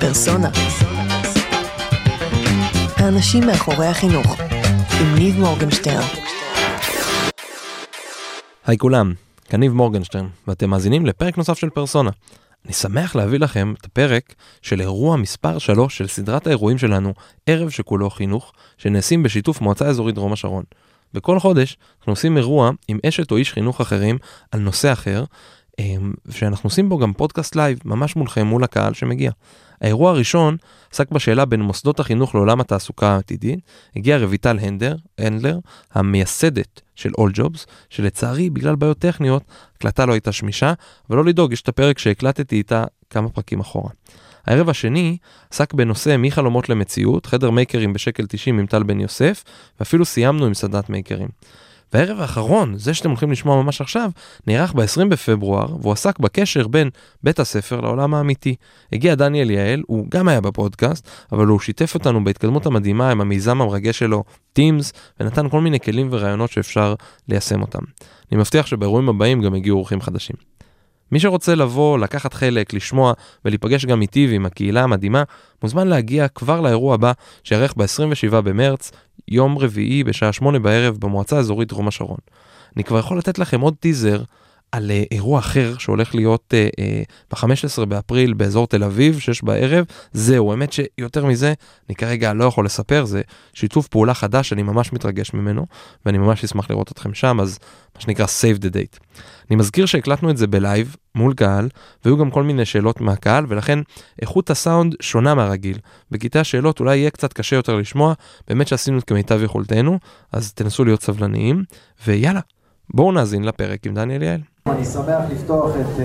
פרסונה. האנשים מאחורי החינוך, עם ניב מורגנשטרן. היי כולם, כאן ניב מורגנשטרן, ואתם מאזינים לפרק נוסף של פרסונה. אני שמח להביא לכם את הפרק של אירוע מספר 3 של סדרת האירועים שלנו, ערב שכולו חינוך, שנעשים בשיתוף מועצה אזורית דרום השרון. בכל חודש אנחנו עושים אירוע עם אשת או איש חינוך אחרים על נושא אחר, שאנחנו עושים בו גם פודקאסט לייב, ממש מולכם, מול הקהל שמגיע. האירוע הראשון עסק בשאלה בין מוסדות החינוך לעולם התעסוקה העתידי. הגיע רויטל הנדר, הנדלר, המייסדת של All Jobs, שלצערי, בגלל בעיות טכניות, הקלטה לא הייתה שמישה, ולא לדאוג, יש את הפרק שהקלטתי איתה כמה פרקים אחורה. הערב השני עסק בנושא מחלומות למציאות, חדר מייקרים בשקל 90 עם טל בן יוסף, ואפילו סיימנו עם סדנת מייקרים. והערב האחרון, זה שאתם הולכים לשמוע ממש עכשיו, נערך ב-20 בפברואר, והוא עסק בקשר בין בית הספר לעולם האמיתי. הגיע דניאל יעל, הוא גם היה בפודקאסט, אבל הוא שיתף אותנו בהתקדמות המדהימה עם המיזם המרגש שלו, Teams, ונתן כל מיני כלים ורעיונות שאפשר ליישם אותם. אני מבטיח שבאירועים הבאים גם יגיעו אורחים חדשים. מי שרוצה לבוא, לקחת חלק, לשמוע ולהיפגש גם איתי ועם הקהילה המדהימה, מוזמן להגיע כבר לאירוע הבא שיארך ב-27 במרץ, יום רביעי בשעה שמונה בערב במועצה האזורית דרום השרון. אני כבר יכול לתת לכם עוד טיזר על אה, אירוע אחר שהולך להיות אה, אה, ב-15 באפריל באזור תל אביב, שש בערב. זהו, האמת שיותר מזה, אני כרגע לא יכול לספר, זה שיתוף פעולה חדש, אני ממש מתרגש ממנו, ואני ממש אשמח לראות אתכם שם, אז מה שנקרא save the date. אני מזכיר שהקלטנו את זה בלייב, מול קהל, והיו גם כל מיני שאלות מהקהל, ולכן איכות הסאונד שונה מהרגיל. בקטעי השאלות אולי יהיה קצת קשה יותר לשמוע, באמת שעשינו את כמיטב יכולתנו, אז תנסו להיות סבלניים, ויאללה, בואו נאזין לפרק עם דניאל יעל. אני שמח לפתוח את uh,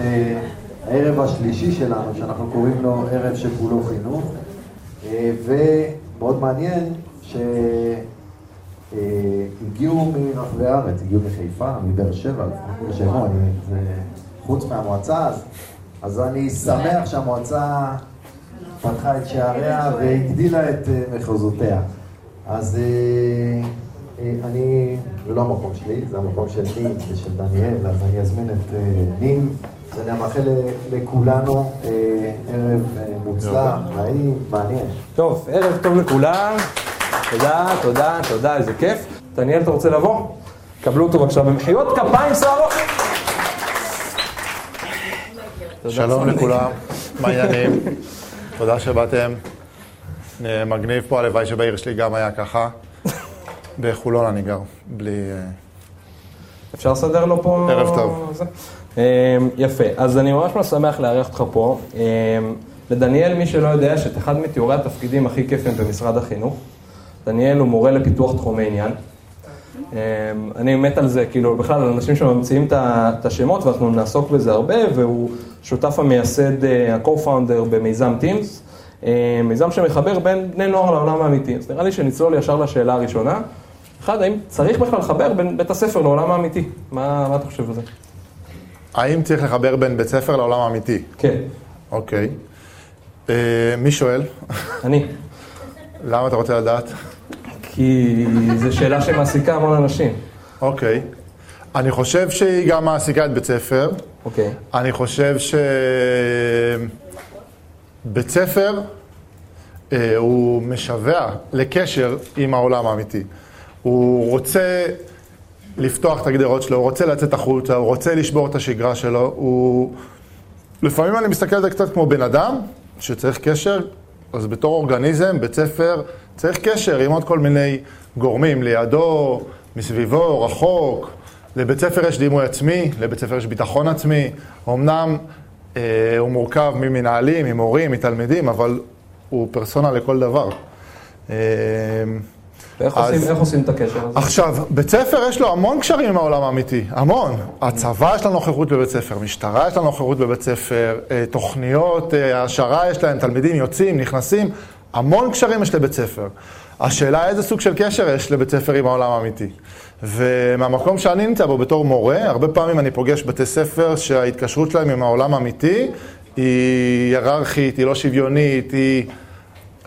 הערב השלישי שלנו, שאנחנו קוראים לו ערב שכולו חינוך, uh, ומאוד מעניין שהגיעו uh, מרחבי הארץ, הגיעו מחיפה, מבאר שבע, חוץ מהמועצה, אז, אז אני שמח שהמועצה פתחה את שעריה והגדילה את מחוזותיה. אז אה, אני, זה לא המקום שלי, זה המקום של נים ושל דניאל, אז אני אזמין את אה, נים, אז אני מאחל לכולנו אה, ערב מוצלח, נעים, מעניין. טוב, ערב טוב לכולם, תודה, תודה, תודה, איזה כיף. דניאל, אתה רוצה לבוא? קבלו אותו בבקשה במחיאות כפיים סוערות. שלום לכולם, מה העניינים? תודה שבאתם. מגניב פה, הלוואי שבעיר שלי גם היה ככה. בחולון אני גר, בלי... אה, אפשר לסדר לו פה... ערב טוב. אמ, יפה, אז אני ממש שמח לארח אותך פה. אמ, לדניאל, מי שלא יודע, יש את אחד מתיאורי התפקידים הכי כיפים במשרד החינוך. דניאל הוא מורה לפיתוח תחומי עניין. אמ, אני מת על זה, כאילו, בכלל, על אנשים שממציאים את השמות, ואנחנו נעסוק בזה הרבה, והוא שותף המייסד, אה, ה-co-founder במיזם Teams. מיזם שמחבר בין בני נוער לעולם האמיתי. אז נראה לי שנצלול ישר לשאלה הראשונה. אחד, האם צריך בכלל לחבר בין בית הספר לעולם האמיתי? מה, מה אתה חושב על זה? האם צריך לחבר בין בית ספר לעולם האמיתי? כן. אוקיי. אה, מי שואל? אני. למה אתה רוצה לדעת? כי זו שאלה שמעסיקה המון אנשים. אוקיי. אני חושב שהיא גם מעסיקה את בית ספר. אוקיי. אני חושב שבית ספר אה, הוא משווע לקשר עם העולם האמיתי. הוא רוצה לפתוח את הגדרות שלו, הוא רוצה לצאת החוצה, הוא רוצה לשבור את השגרה שלו, הוא... לפעמים אני מסתכל על זה קצת כמו בן אדם שצריך קשר, אז בתור אורגניזם, בית ספר, צריך קשר עם עוד כל מיני גורמים לידו, מסביבו, רחוק. לבית ספר יש דימוי עצמי, לבית ספר יש ביטחון עצמי. אמנם אה, הוא מורכב ממנהלים, ממורים, מתלמידים, אבל הוא פרסונה לכל דבר. אה, ואיך אז... עושים, עושים את הקשר הזה? עכשיו, בית ספר יש לו המון קשרים עם העולם האמיתי, המון. הצבא יש לו נוכחות בבית ספר, משטרה יש לו נוכחות בבית ספר, אה, תוכניות אה, העשרה יש להם, תלמידים יוצאים, נכנסים, המון קשרים יש לבית ספר. השאלה איזה סוג של קשר יש לבית ספר עם העולם האמיתי. ומהמקום שאני נמצא בו בתור מורה, הרבה פעמים אני פוגש בתי ספר שההתקשרות שלהם עם העולם האמיתי היא היררכית, היא לא שוויונית, היא...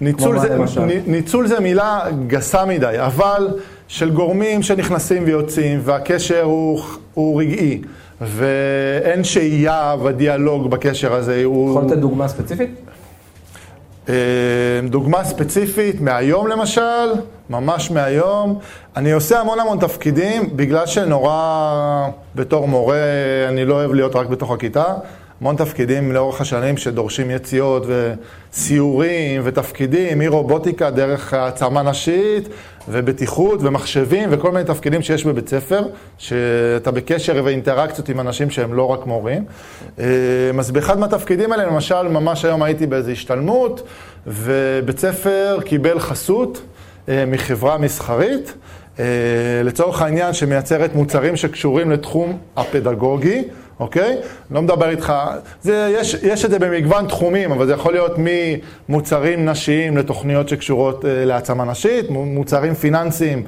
ניצול זה, ניצול זה מילה גסה מדי, אבל של גורמים שנכנסים ויוצאים, והקשר הוא, הוא רגעי, ואין שהייה ודיאלוג בקשר הזה. הוא... יכול לתת דוגמה ספציפית? אה, דוגמה ספציפית, מהיום למשל, ממש מהיום. אני עושה המון המון תפקידים, בגלל שנורא, בתור מורה, אני לא אוהב להיות רק בתוך הכיתה. המון תפקידים לאורך השנים שדורשים יציאות וסיורים ותפקידים, מרובוטיקה דרך העצמה נשית ובטיחות ומחשבים וכל מיני תפקידים שיש בבית ספר, שאתה בקשר ואינטראקציות עם אנשים שהם לא רק מורים. אה, אז באחד מהתפקידים האלה, למשל, ממש היום הייתי באיזו השתלמות, ובית ספר קיבל חסות אה, מחברה מסחרית. אה, לצורך העניין שמייצרת מוצרים שקשורים לתחום הפדגוגי, אוקיי? לא מדבר איתך, זה, יש, יש את זה במגוון תחומים, אבל זה יכול להיות ממוצרים נשיים לתוכניות שקשורות אה, להעצמה נשית, מוצרים פיננסיים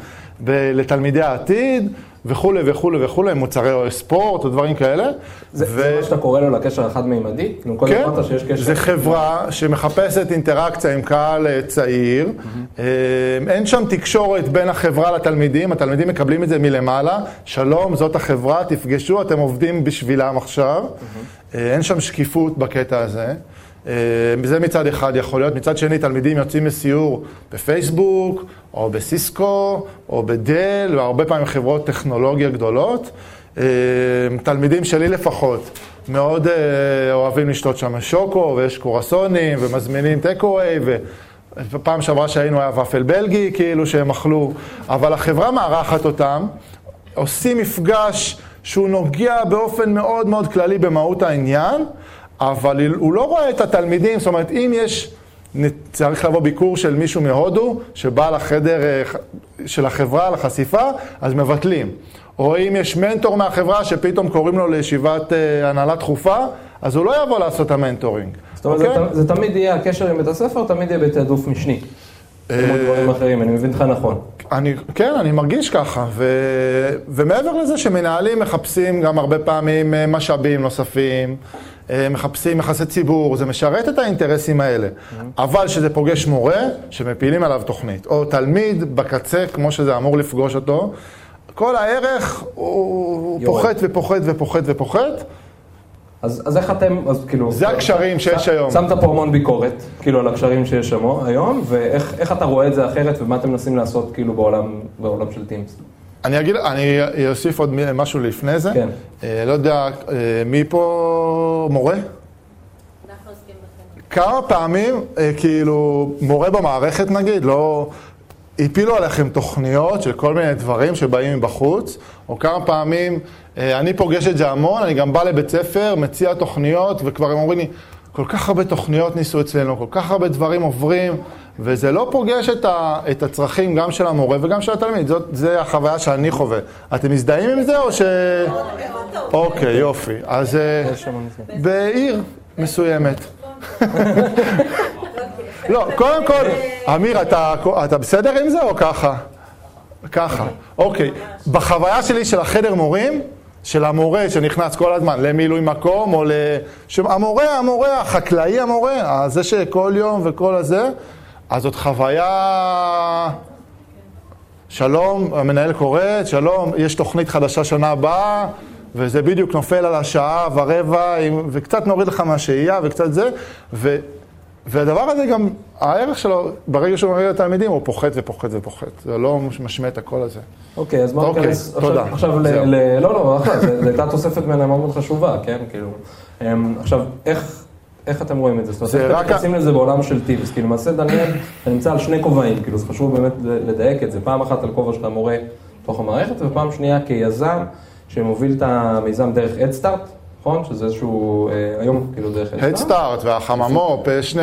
לתלמידי העתיד. וכולי וכולי וכולי, מוצרי ספורט או דברים כאלה. זה, ו... זה מה שאתה קורא לו לקשר החד-מימדי? כאילו כן, קשר... זה חברה שמחפשת אינטראקציה עם קהל אה, צעיר. Mm-hmm. אין שם תקשורת בין החברה לתלמידים, התלמידים מקבלים את זה מלמעלה. שלום, זאת החברה, תפגשו, אתם עובדים בשבילם עכשיו. Mm-hmm. אין שם שקיפות בקטע הזה. אה, זה מצד אחד יכול להיות. מצד שני, תלמידים יוצאים לסיור בפייסבוק, או בסיסקו, או בדל, והרבה פעמים חברות טכנולוגיה גדולות. אה, תלמידים שלי לפחות, מאוד אה, אוהבים לשתות שם שוקו, ויש קורסונים, ומזמינים טק-אווי, ופעם שעברה שהיינו היה ופל בלגי, כאילו שהם אכלו, אבל החברה מארחת אותם, עושים מפגש שהוא נוגע באופן מאוד מאוד כללי במהות העניין. אבל הוא לא רואה את התלמידים, זאת אומרת, אם יש, צריך לבוא ביקור של מישהו מהודו, שבא לחדר אה, של החברה, לחשיפה, אז מבטלים. או אם יש מנטור מהחברה שפתאום קוראים לו לישיבת אה, הנהלה דחופה, אז הוא לא יבוא לעשות את המנטורינג. זאת אומרת, okay? זה, זה תמיד יהיה, הקשר עם בית הספר תמיד יהיה בתעדוף משני. כמו אה, דברים אחרים, אני מבין אותך נכון. אני, כן, אני מרגיש ככה, ו, ומעבר לזה שמנהלים מחפשים גם הרבה פעמים משאבים נוספים, מחפשים יחסי ציבור, זה משרת את האינטרסים האלה. Mm-hmm. אבל כשזה פוגש מורה, שמפילים עליו תוכנית, או תלמיד בקצה, כמו שזה אמור לפגוש אותו, כל הערך הוא. פוחת ופוחת ופוחת ופוחת. אז, אז איך אתם, אז כאילו... זה הקשרים שיש היום. שמת פה המון ביקורת, כאילו, על הקשרים שיש שם היום, ואיך אתה רואה את זה אחרת, ומה אתם מנסים לעשות, כאילו, בעולם, בעולם של טימס? אני אגיד, אני אוסיף עוד משהו לפני זה. כן. אה, לא יודע, אה, מי פה מורה? כמה פעמים, אה, כאילו, מורה במערכת נגיד, לא... הפילו עליכם תוכניות של כל מיני דברים שבאים מבחוץ, או כמה פעמים, אני פוגש את זה המון, אני גם בא לבית ספר, מציע תוכניות, וכבר הם אומרים לי, כל כך הרבה תוכניות ניסו אצלנו, כל כך הרבה דברים עוברים, וזה לא פוגש את, ה, את הצרכים גם של המורה וגם של התלמיד. זאת זה החוויה שאני חווה. אתם מזדהים עם זה או ש... אוקיי, יופי. אז אה, בעיר מסוימת. לא, קודם כל, אמיר, אתה, אתה בסדר עם זה או ככה? ככה, אוקיי. בחוויה שלי של החדר מורים, של המורה שנכנס כל הזמן למילוי מקום, או. המורה, המורה, החקלאי המורה, זה שכל יום וכל הזה, אז זאת חוויה... שלום, המנהל קורא, שלום, יש תוכנית חדשה שנה הבאה, וזה בדיוק נופל על השעה ורבע, וקצת נוריד לך מהשהייה וקצת זה, ו... והדבר הזה גם, הערך שלו, ברגע שהוא מראה לתלמידים, הוא פוחת ופוחת ופוחת. זה לא משמע את הקול הזה. אוקיי, אז בוא אוקיי, ניכנס עכשיו, ל... לא, לא, אחלה, זו הייתה תוספת ממנה מאוד מאוד חשובה, כן? כאילו, אמ, עכשיו, איך... איך אתם רואים את זה? זאת אומרת, איך אתם מתייחסים לזה בעולם של טיפס? כאילו, למעשה, דניאל, אתה נמצא על שני כובעים, כאילו, זה חשוב באמת לדייק את זה. פעם אחת על כובע שאתה מורה בתוך המערכת, ופעם שנייה כיזם שמוביל את המיזם דרך אדסטארט, נכון? שזה איזשהו, אה, היום כאילו דרך. אדסטארט והחממופ, יש שני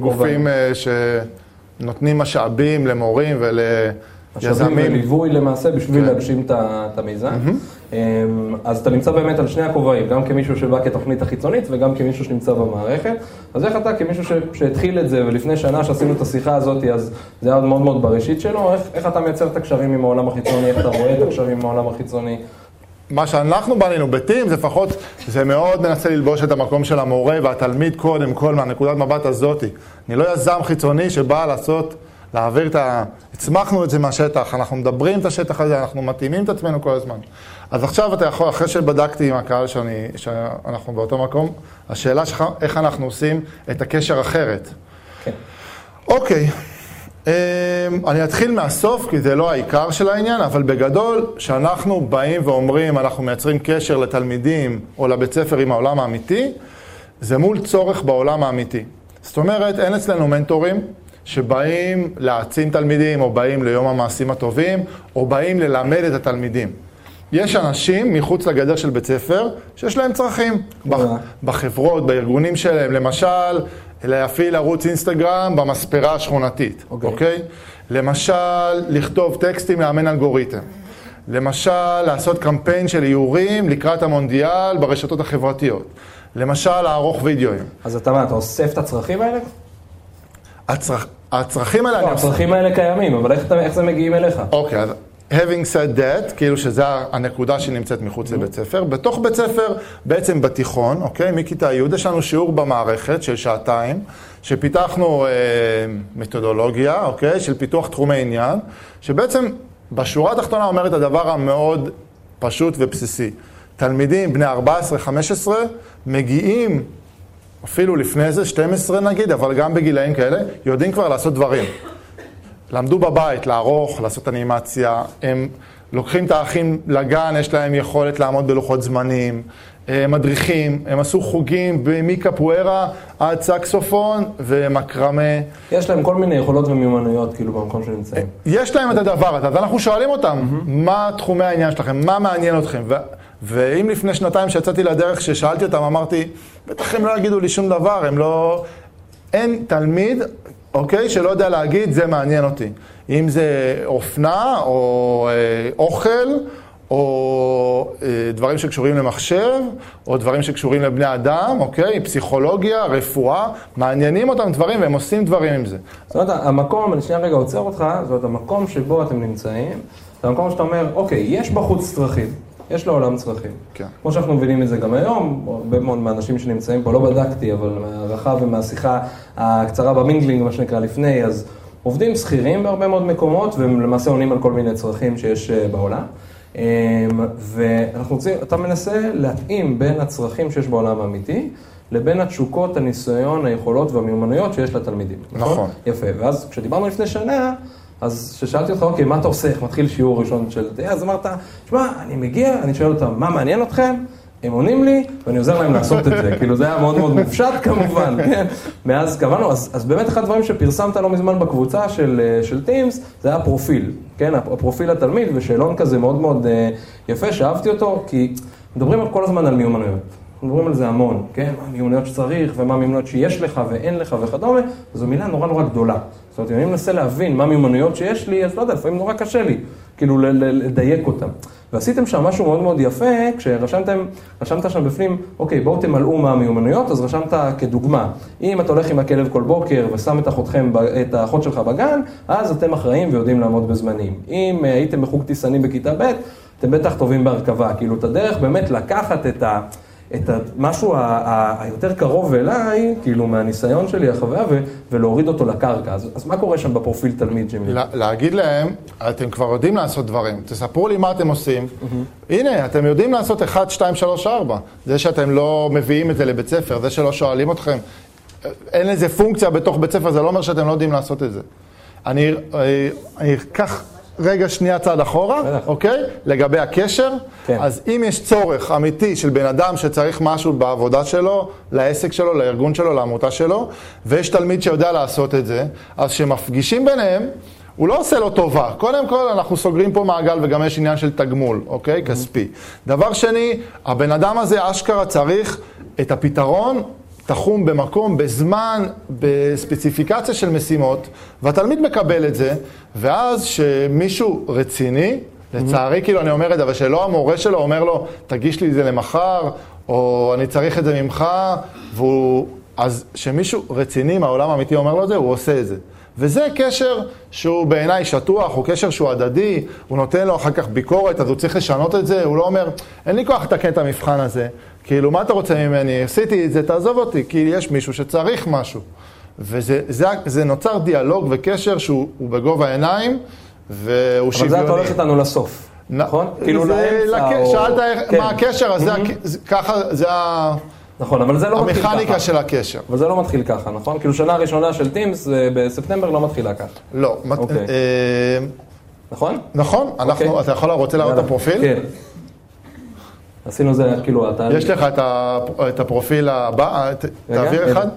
גופים אה, שנותנים משאבים למורים ול... משאבים וליווי למעשה בשביל כן. להגשים את המיזם. אמ, אז אתה נמצא באמת על שני הכובעים, גם כמישהו שבא כתוכנית החיצונית וגם כמישהו שנמצא במערכת. אז איך אתה כמישהו שהתחיל את זה, ולפני שנה שעשינו את השיחה הזאת, אז זה היה מאוד מאוד בראשית שלו, איך, איך אתה מייצר את הקשרים עם העולם החיצוני, איך אתה רואה את הקשרים עם העולם החיצוני? מה שאנחנו בנינו בטים, זה לפחות, זה מאוד מנסה ללבוש את המקום של המורה והתלמיד קודם כל מהנקודת מבט הזאתי. אני לא יזם חיצוני שבא לעשות... להעביר את ה... הצמחנו את זה מהשטח, אנחנו מדברים את השטח הזה, אנחנו מתאימים את עצמנו כל הזמן. אז עכשיו אתה יכול, אחרי שבדקתי עם הקהל שאני, שאנחנו באותו מקום, השאלה שלך, איך אנחנו עושים את הקשר אחרת. כן. אוקיי, אני אתחיל מהסוף, כי זה לא העיקר של העניין, אבל בגדול, כשאנחנו באים ואומרים, אנחנו מייצרים קשר לתלמידים או לבית ספר עם העולם האמיתי, זה מול צורך בעולם האמיתי. זאת אומרת, אין אצלנו מנטורים שבאים להעצים תלמידים, או באים ליום המעשים הטובים, או באים ללמד את התלמידים. יש אנשים מחוץ לגדר של בית ספר שיש להם צרכים בח- בחברות, בארגונים שלהם, למשל, להפעיל ערוץ אינסטגרם במספרה השכונתית, אוקיי. אוקיי? למשל, לכתוב טקסטים, לאמן אלגוריתם. למשל, לעשות קמפיין של איורים לקראת המונדיאל ברשתות החברתיות. למשל, לערוך וידאוים. אז אתה מה, אתה אוסף את הצרכים האלה? הצרכ... הצרכים האלה... לא, הצרכים האלה קיימים, אבל איך איך זה מגיעים אליך? אוקיי, אז having said that, כאילו שזה הנקודה שנמצאת מחוץ לבית ספר. בתוך בית ספר, בעצם בתיכון, אוקיי, מכיתה י' יש לנו שיעור במערכת של שעתיים, שפיתחנו אה, מתודולוגיה, אוקיי, של פיתוח תחומי עניין, שבעצם בשורה התחתונה אומר את הדבר המאוד פשוט ובסיסי. תלמידים בני 14-15 מגיעים אפילו לפני זה, 12 נגיד, אבל גם בגילאים כאלה, יודעים כבר לעשות דברים. למדו בבית לערוך, לעשות אנימציה, הם לוקחים את האחים לגן, יש להם יכולת לעמוד בלוחות זמנים, הם מדריכים, הם עשו חוגים מקפוארה עד סקסופון ומקרמה. יש להם כל מיני יכולות ומיומנויות, כאילו, במקום שנמצאים. יש להם את הדבר הזה, אז אנחנו שואלים אותם, מה תחומי העניין שלכם, מה מעניין אתכם? ו- ואם לפני שנתיים שיצאתי לדרך, כששאלתי אותם, אמרתי, בטח הם לא יגידו לי שום דבר, הם לא... אין תלמיד, אוקיי, שלא יודע להגיד, זה מעניין אותי. אם זה אופנה, או אה, אוכל, או אה, דברים שקשורים למחשב, או דברים שקשורים לבני אדם, אוקיי? פסיכולוגיה, רפואה, מעניינים אותם דברים והם עושים דברים עם זה. זאת אומרת, המקום, אני שנייה רגע עוצר אותך, זאת אומרת, המקום שבו אתם נמצאים, זה המקום שאתה אומר, אוקיי, יש בחוץ צרכים, יש לעולם צרכים. כן. כמו שאנחנו מבינים את זה גם היום, הרבה מאוד מהאנשים שנמצאים פה, לא בדקתי, אבל מההערכה ומהשיחה הקצרה במינגלינג, מה שנקרא לפני, אז עובדים שכירים בהרבה מאוד מקומות, והם למעשה עונים על כל מיני צרכים שיש אה, בעולם. אה, ואנחנו רוצים, אתה מנסה להתאים בין הצרכים שיש בעולם האמיתי, לבין התשוקות, הניסיון, היכולות והמיומנויות שיש לתלמידים. נכון. יפה, ואז כשדיברנו לפני שנה, אז כששאלתי אותך, אוקיי, מה אתה עושה, איך מתחיל שיעור ראשון של זה, אז אמרת, שמע, אני מגיע, אני שואל אותם, מה מעניין אתכם? הם עונים לי, ואני עוזר להם לעשות את זה. כאילו, זה היה מאוד מאוד מופשט כמובן, כן? מאז קבענו, אז, אז באמת אחד הדברים שפרסמת לא מזמן בקבוצה של, אה, של Teams, זה היה פרופיל, כן? הפרופיל התלמיד, ושאלון כזה מאוד מאוד אה, יפה, שאהבתי אותו, כי מדברים כל הזמן על מיומנויות. מדברים על זה המון, כן? מה המיומנויות שצריך, ומה המיומנויות שיש לך ואין לך וכדומה, זו מילה נורא נורא גדולה. זאת אומרת, אם אני מנסה להבין מה המיומנויות שיש לי, אז לא יודע, לפעמים נורא קשה לי, כאילו לדייק אותם. ועשיתם שם משהו מאוד מאוד יפה, כשרשמתם, רשמת שם בפנים, אוקיי, בואו תמלאו מה המיומנויות, אז רשמת כדוגמה, אם אתה הולך עם הכלב כל בוקר ושם את אחותכם, את האחות שלך בגן, אז אתם אחראים ויודעים לעמוד בזמנים. אם אה, הייתם בחוג טיסנים בכיתה ב', אתם בטח טובים בהרכבה. כאילו, את הדרך באמת לקחת את ה... את המשהו היותר קרוב אליי, כאילו מהניסיון שלי, החוויה, ו- ולהוריד אותו לקרקע. אז, אז מה קורה שם בפרופיל תלמיד ג'ימי? לה- להגיד להם, אתם כבר יודעים לעשות דברים, תספרו לי מה אתם עושים. הנה, אתם יודעים לעשות 1, 2, 3, 4. זה שאתם לא מביאים את זה לבית ספר, זה שלא שואלים אתכם, אין לזה פונקציה בתוך בית ספר, זה לא אומר שאתם לא יודעים לעשות את זה. אני אה, אני אקח רגע שנייה צעד אחורה. אוקיי? לגבי הקשר. כן. אז אם יש צורך אמיתי של בן אדם שצריך משהו בעבודה שלו, לעסק שלו, לארגון שלו, לעמותה שלו, ויש תלמיד שיודע לעשות את זה, אז כשמפגישים ביניהם, הוא לא עושה לו טובה. קודם כל, אנחנו סוגרים פה מעגל וגם יש עניין של תגמול, אוקיי? כספי. דבר שני, הבן אדם הזה אשכרה צריך את הפתרון תחום במקום, בזמן, בספציפיקציה של משימות, והתלמיד מקבל את זה, ואז שמישהו רציני, לצערי, כאילו אני אומר את זה, אבל שלא המורה שלו אומר לו, תגיש לי את זה למחר, או אני צריך את זה ממך, והוא... אז שמישהו רציני מהעולם האמיתי אומר לו את זה, הוא עושה את זה. וזה קשר שהוא בעיניי שטוח, הוא קשר שהוא הדדי, הוא נותן לו אחר כך ביקורת, אז הוא צריך לשנות את זה, הוא לא אומר, אין לי כוח לתקן את המבחן הזה, כאילו, מה אתה רוצה ממני? עשיתי את זה, תעזוב אותי, כי יש מישהו שצריך משהו. וזה זה, זה נוצר דיאלוג וקשר שהוא הוא בגובה העיניים, והוא אבל שוויוני. זה אתה הולך איתנו לסוף, נכון? כאילו לאמצע או... שאלת כן. מה הקשר, אז הכ- זה- ככה, זה ה... נכון, אבל זה לא מתחיל ככה. המכניקה של הקשר. אבל זה לא מתחיל ככה, נכון? כאילו שנה ראשונה של טימס אה, בספטמבר לא מתחילה ככה, לא, מת- אוקיי. אה, נכון? נכון, אנחנו, אוקיי. אתה יכול, רוצה להראות את. הפרופיל? כן. עשינו זה, כאילו, אתה... יש לך את הפרופיל הבא, אה, ת- רגע, תעביר. אחד.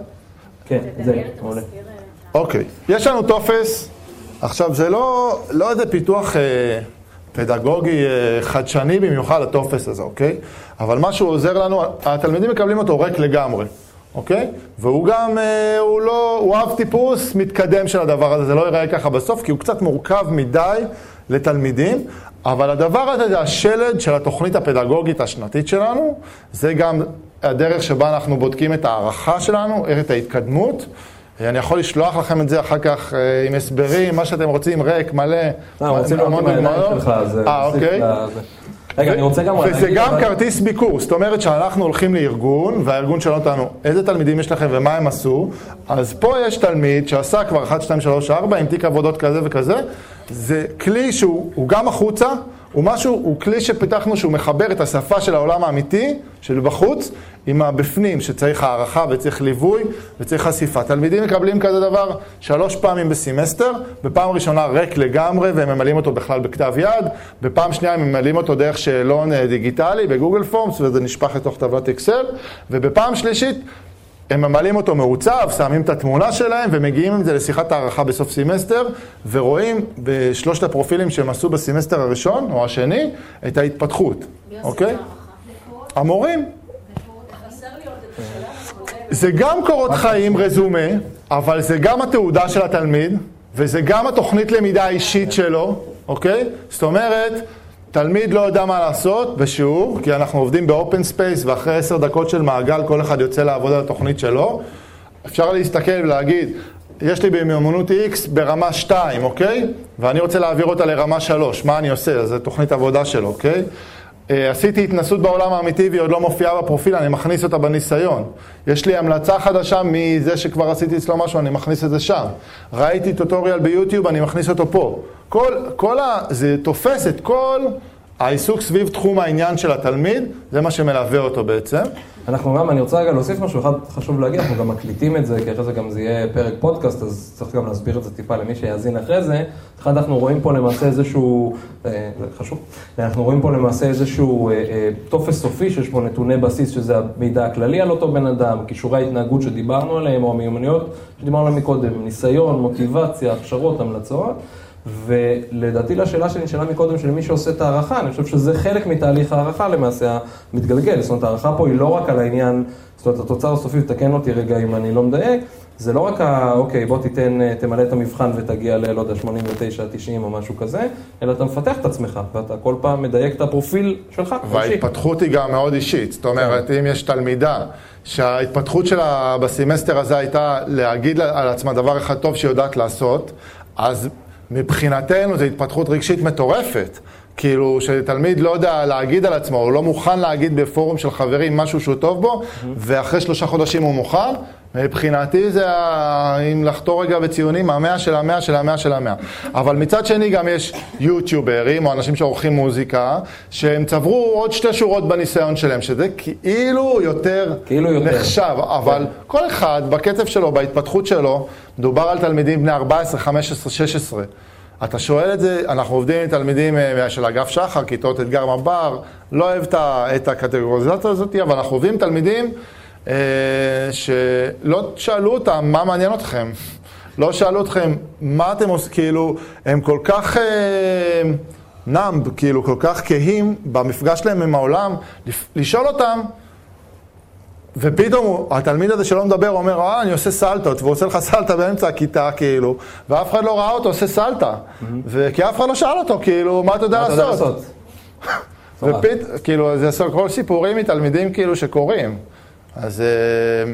כן, זה, מעולה. אוקיי, יש לנו טופס, עכשיו זה לא, לא איזה פיתוח אה, פדגוגי אה, חדשני במיוחד הטופס הזה, אוקיי? אבל מה שהוא עוזר לנו, התלמידים מקבלים אותו ריק לגמרי, אוקיי? והוא גם, אה, הוא לא, הוא אב טיפוס מתקדם של הדבר הזה, זה לא ייראה ככה בסוף, כי הוא קצת מורכב מדי לתלמידים, אבל הדבר הזה זה השלד של התוכנית הפדגוגית השנתית שלנו, זה גם הדרך שבה אנחנו בודקים את הערכה שלנו, את ההתקדמות. אני יכול לשלוח לכם את זה אחר כך אה, עם הסברים, מה שאתם רוצים, ריק, מלא, אה, רוצים לראות עם העיניים שלך, אז... אה, אוקיי. רגע, אני רוצה גם... וזה גם כרטיס ביקור, זאת אומרת שאנחנו הולכים לארגון, והארגון שואל אותנו איזה תלמידים יש לכם ומה הם עשו, אז פה יש תלמיד שעשה כבר 1, 2, 3, 4 עם תיק עבודות כזה וכזה, זה כלי שהוא הוא גם החוצה, הוא משהו, הוא כלי שפיתחנו שהוא מחבר את השפה של העולם האמיתי, של בחוץ, עם הבפנים, שצריך הערכה וצריך ליווי וצריך חשיפה. תלמידים מקבלים כזה דבר שלוש פעמים בסמסטר, בפעם ראשונה ריק לגמרי והם ממלאים אותו בכלל בכתב יד, בפעם שנייה הם ממלאים אותו דרך שאלון אה, דיגיטלי ב Google Forms וזה נשפך לתוך טבלת Excel, ובפעם שלישית הם ממלאים אותו מעוצב, שמים את התמונה שלהם ומגיעים עם זה לשיחת הערכה בסוף סמסטר ורואים בשלושת הפרופילים שהם עשו בסמסטר הראשון או השני את ההתפתחות, אוקיי? המורים. זה גם קורות חיים, רזומה, אבל זה גם התעודה של התלמיד, וזה גם התוכנית למידה האישית שלו, אוקיי? זאת אומרת, תלמיד לא יודע מה לעשות בשיעור, כי אנחנו עובדים ב open space, ואחרי עשר דקות של מעגל כל אחד יוצא לעבוד על התוכנית שלו. אפשר להסתכל ולהגיד, יש לי במיומנות X ברמה 2, אוקיי? ואני רוצה להעביר אותה לרמה 3, מה אני עושה? זו תוכנית עבודה שלו, אוקיי? אה, עשיתי התנסות בעולם האמיתי והיא עוד לא מופיעה בפרופיל, אני מכניס אותה בניסיון. יש לי המלצה חדשה מזה שכבר עשיתי אצלו משהו, אני מכניס את זה שם. ראיתי טוטוריאל ביוטיוב, אני מכניס אותו פה. כל, כל ה... זה תופס את כל העיסוק סביב תחום העניין של התלמיד, זה מה שמלווה אותו בעצם. אנחנו גם, אני רוצה רגע להוסיף משהו אחד חשוב להגיד, אנחנו גם מקליטים את זה, כי אחרי זה גם זה יהיה פרק פודקאסט, אז צריך גם להסביר את זה טיפה למי שיאזין אחרי זה. אחד, אנחנו רואים פה למעשה איזשהו, אה, זה חשוב, אנחנו רואים פה למעשה איזשהו אה, אה, טופס סופי שיש בו נתוני בסיס, שזה המידע הכללי על אותו בן אדם, כישורי ההתנהגות שדיברנו עליהם, או המיומנויות שדיברנו עליהם מקודם, ניסיון, מוטיבציה, הכשרות, המלצות. ולדעתי לשאלה שנשאלה מקודם של מי שעושה את ההערכה, אני חושב שזה חלק מתהליך ההערכה למעשה המתגלגל. זאת אומרת, ההערכה פה היא לא רק על העניין, זאת אומרת, התוצר הסופי, תקן אותי רגע אם אני לא מדייק, זה לא רק ה, אוקיי, בוא תיתן, תמלא את המבחן ותגיע ל, לא יודע, 89, 90 או משהו כזה, אלא אתה מפתח את עצמך, ואתה כל פעם מדייק את הפרופיל שלך. וההתפתחות היא גם מאוד אישית. זאת אומרת, אם יש תלמידה שההתפתחות שלה בסמסטר הזה הייתה להגיד על עצמה דבר אחד טוב שהיא יודעת לעשות, אז מבחינתנו זו התפתחות רגשית מטורפת. כאילו, שתלמיד לא יודע להגיד על עצמו, הוא לא מוכן להגיד בפורום של חברים משהו שהוא טוב בו, ואחרי שלושה חודשים הוא מוכן, מבחינתי זה אם לחתור רגע בציונים, המאה של המאה של המאה של המאה. אבל מצד שני גם יש יוטיוברים או אנשים שעורכים מוזיקה, שהם צברו עוד שתי שורות בניסיון שלהם, שזה כאילו יותר, כאילו יותר. נחשב, אבל כל אחד בקצב שלו, בהתפתחות שלו, מדובר על תלמידים בני 14, 15, 16. אתה שואל את זה, אנחנו עובדים עם תלמידים אה, של אגף שחר, כיתות אתגר מב"ר, לא אוהב את הקטגוריזציה הזאת, אבל אנחנו עובדים עם תלמידים שלא שאלו אותם מה מעניין אתכם. לא שאלו אתכם מה אתם עושים, כאילו, הם כל כך נאמב, כאילו, כל כך כהים במפגש שלהם עם העולם, לשאול אותם, ופתאום התלמיד הזה שלא מדבר אומר, אה, אני עושה סלטות, והוא עושה לך סלטה באמצע הכיתה, כאילו, ואף אחד לא ראה אותו עושה סלטה. וכי אף אחד לא שאל אותו, כאילו, מה אתה יודע מה אתה יודע לעשות? ופתאום, כאילו, זה כל סיפורים מתלמידים כאילו שקורים. אז אה,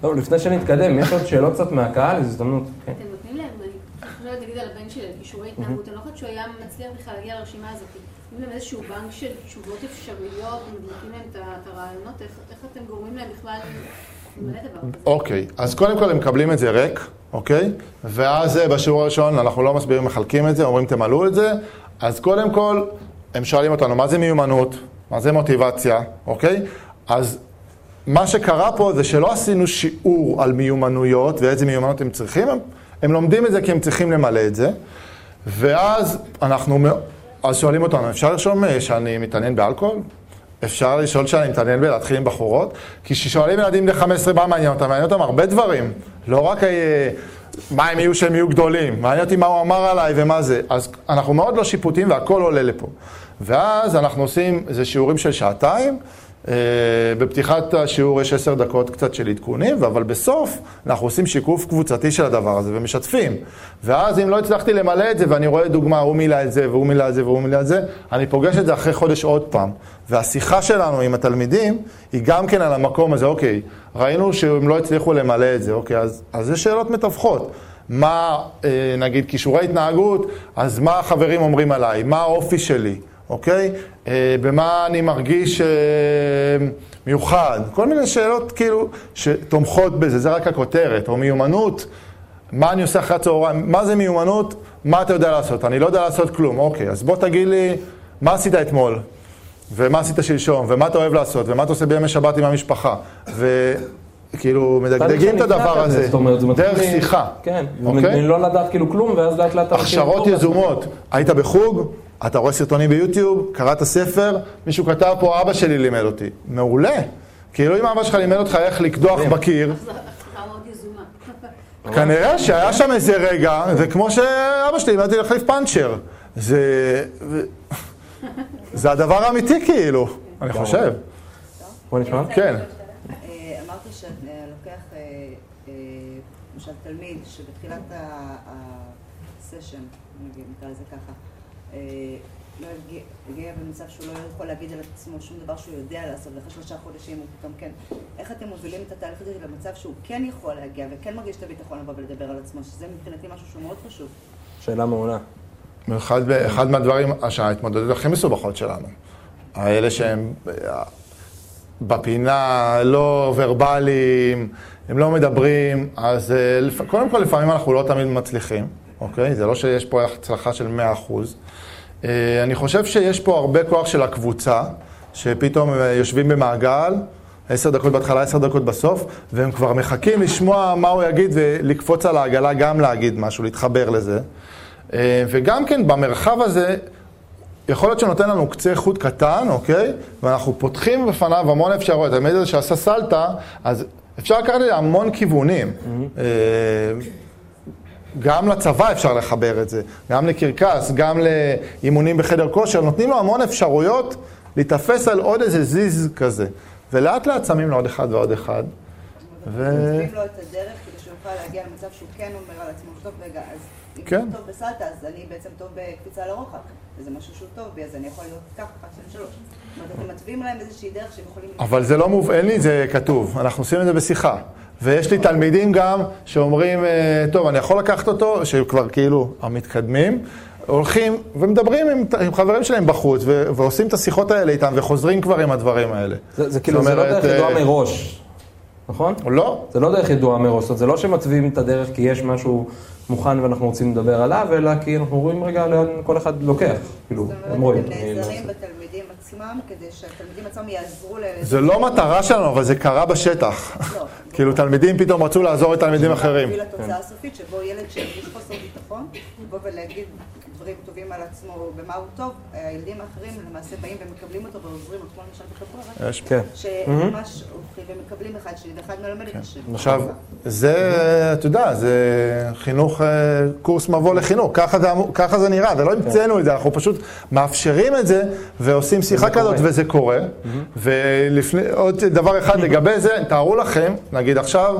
טוב, לפני שנתקדם, יש עוד שאלות קצת מהקהל, זו הזדמנות. אתם נותנים להם, אני חושבת להגיד על הבן שלי, כישורי התנהגות, אני לא חושבת שהוא היה מצליח בכלל להגיע לרשימה הזאת. נותנים להם איזשהו בנק של תשובות אפשריות, נותנים להם את הרעיונות, איך אתם גורמים להם בכלל? אוקיי, אז קודם כל הם מקבלים את זה ריק, אוקיי? ואז אה, בשיעור הראשון אנחנו לא מסבירים, מחלקים את זה, אומרים תמלאו את זה. אז קודם כל, הם שואלים אותנו, מה זה מיומנות? מה זה מוטיבציה? אוקיי? אז מה שקרה פה זה שלא עשינו שיעור על מיומנויות ואיזה מיומנויות הם צריכים, הם, הם לומדים את זה כי הם צריכים למלא את זה, ואז אנחנו, אז שואלים אותנו, אפשר לרשום אה, שאני מתעניין באלכוהול? אפשר לשאול שאני מתעניין בלהתחיל עם בחורות? כי כששואלים ילדים בני 15 מה מעניין אותם, מעניין אותם הרבה דברים, לא רק אה, מה הם יהיו שהם יהיו גדולים, מעניין אותי מה הוא אמר עליי ומה זה. אז אנחנו מאוד לא שיפוטיים והכל עולה לפה. ואז אנחנו עושים איזה שיעורים של שעתיים, בפתיחת השיעור יש עשר דקות קצת של עדכונים, אבל בסוף אנחנו עושים שיקוף קבוצתי של הדבר הזה ומשתפים. ואז אם לא הצלחתי למלא את זה ואני רואה דוגמה, הוא מילא את זה והוא מילא את זה והוא מילא את זה, אני פוגש את זה אחרי חודש עוד פעם. והשיחה שלנו עם התלמידים היא גם כן על המקום הזה, אוקיי, ראינו שהם לא הצליחו למלא את זה, אוקיי, אז, אז יש שאלות מתווכות. מה, אה, נגיד, כישורי התנהגות, אז מה החברים אומרים עליי? מה האופי שלי? אוקיי? אה, במה אני מרגיש אה, מיוחד? כל מיני שאלות כאילו שתומכות בזה, זה רק הכותרת. או מיומנות, מה אני עושה אחרי הצהריים? מה זה מיומנות? מה אתה יודע לעשות? אני לא יודע לעשות כלום. אוקיי, אז בוא תגיד לי, מה עשית אתמול? ומה עשית שלשום? ומה אתה אוהב לעשות? ומה אתה עושה בימי שבת עם המשפחה? וכאילו, מדגדגים את הדבר הזה, דרך שיחה. כן, אוקיי? מלא לדעת כאילו כלום, ואז לאט לאט הכשרות. יזומות, היית בחוג, אתה רואה סרטונים ביוטיוב, קראת ספר, מישהו כתב פה, אבא שלי לימד אותי. מעולה. כאילו אם אבא שלך לימד אותך איך לקדוח בקיר. כנראה שהיה שם איזה רגע, זה כמו שאבא שלי לימד אותי להחליף פאנצ'ר. זה... זה הדבר האמיתי כאילו, אני חושב. בוא נשמע. כן. אה, אמרת שאתה לוקח, אה, אה, למשל תלמיד שבתחילת הסשן, נגיד, נקרא לזה ככה, אה, לא הגיע, במצב שהוא לא יכול להגיד על עצמו שום דבר שהוא יודע לעשות, ואחרי שלושה חודשים הוא פתאום כן. איך אתם מובילים את התהליך הזה למצב שהוא כן יכול להגיע וכן מרגיש את הביטחון לבוא ולדבר על עצמו, שזה מבחינתי משהו שהוא מאוד חשוב. שאלה מעולה. אחד, אחד מהדברים, שההתמודדות הכי מסובכות שלנו, האלה שהם אה, בפינה, לא ורבליים, הם לא מדברים, אז אה, קודם כל לפעמים אנחנו לא תמיד מצליחים, אוקיי? זה לא שיש פה הצלחה של 100%. אה, אני חושב שיש פה הרבה כוח של הקבוצה, שפתאום אה, יושבים במעגל, עשר דקות בהתחלה, עשר דקות בסוף, והם כבר מחכים לשמוע מה הוא יגיד ולקפוץ על העגלה, גם להגיד משהו, להתחבר לזה. אה, וגם כן במרחב הזה, יכול להיות שנותן לנו קצה חוט קטן, אוקיי? ואנחנו פותחים בפניו המון אפשרויות. התלמיד הזה שעשה סלטה, אז אפשר לקחת את זה המון כיוונים. אה, גם לצבא אפשר לחבר את זה, גם לקרקס, גם לאימונים בחדר כושר, נותנים לו המון אפשרויות להיתפס על עוד איזה זיז כזה. ולאט לאט שמים לו עוד אחד ועוד אחד. ו... מתווים לו את הדרך כדי שהוא יוכל להגיע למצב שהוא כן אומר על עצמו, טוב רגע, אז אם כן. טוב בסלטה, אז אני בעצם טוב בקפיצה לרוחב, וזה משהו שהוא טוב בי, אז אני יכול להיות ככה, אחת, שתיים, שלוש. זאת אומרת, אתם מתווים להם איזושהי דרך שהם יכולים... אבל זה לא מוב... אין לי את זה כתוב, אנחנו עושים את זה בשיחה. ויש לי תלמידים גם שאומרים, אה, טוב, אני יכול לקחת אותו, שכבר כאילו המתקדמים, הולכים ומדברים עם, עם חברים שלהם בחוץ, ו- ועושים את השיחות האלה איתם, וחוזרים כבר עם הדברים האלה. זה, זה כאילו, זאת זה לא אומרת, דרך ידועה אה, מראש, נכון? לא, זה לא דרך ידועה מראש, זאת אומרת, זה לא שמתווים את הדרך כי יש משהו מוכן ואנחנו רוצים לדבר עליו, אלא כי אנחנו רואים רגע לאן כל אחד לוקח. כאילו, זאת הם אומרת, רואים. אתם אני לא נעזרים עושה. בתלמידים עצמם, כדי שהתלמידים עצמם יעזרו להם. זה לא מטרה שלנו, אבל זה קרה בשטח. לא. כאילו, תלמידים פתאום רצו לעזור לתלמידים אחרים. להביא לתוצאה הסופית, שבו ילד שהרגיש חוסר ביטחון, לבוא ולהגיד דברים טובים על עצמו, במה הוא טוב, הילדים האחרים למעשה באים ומקבלים אותו ועוזרים לו, כמו למשל יש כן. שממש הולכים ומקבלים אחד שני, ואחד מלמד את השני. עכשיו, זה, אתה יודע, זה חינוך, אה, קורס מבוא לחינוך, ככה זה, אמור- ככה זה נראה, ולא המצאנו את זה, אנחנו פשוט מאפשרים את זה ועושים שיחה כזאת קורה. וזה קורה. ולפני, עוד דבר אחד לגבי זה, תארו לכם, נגיד עכשיו,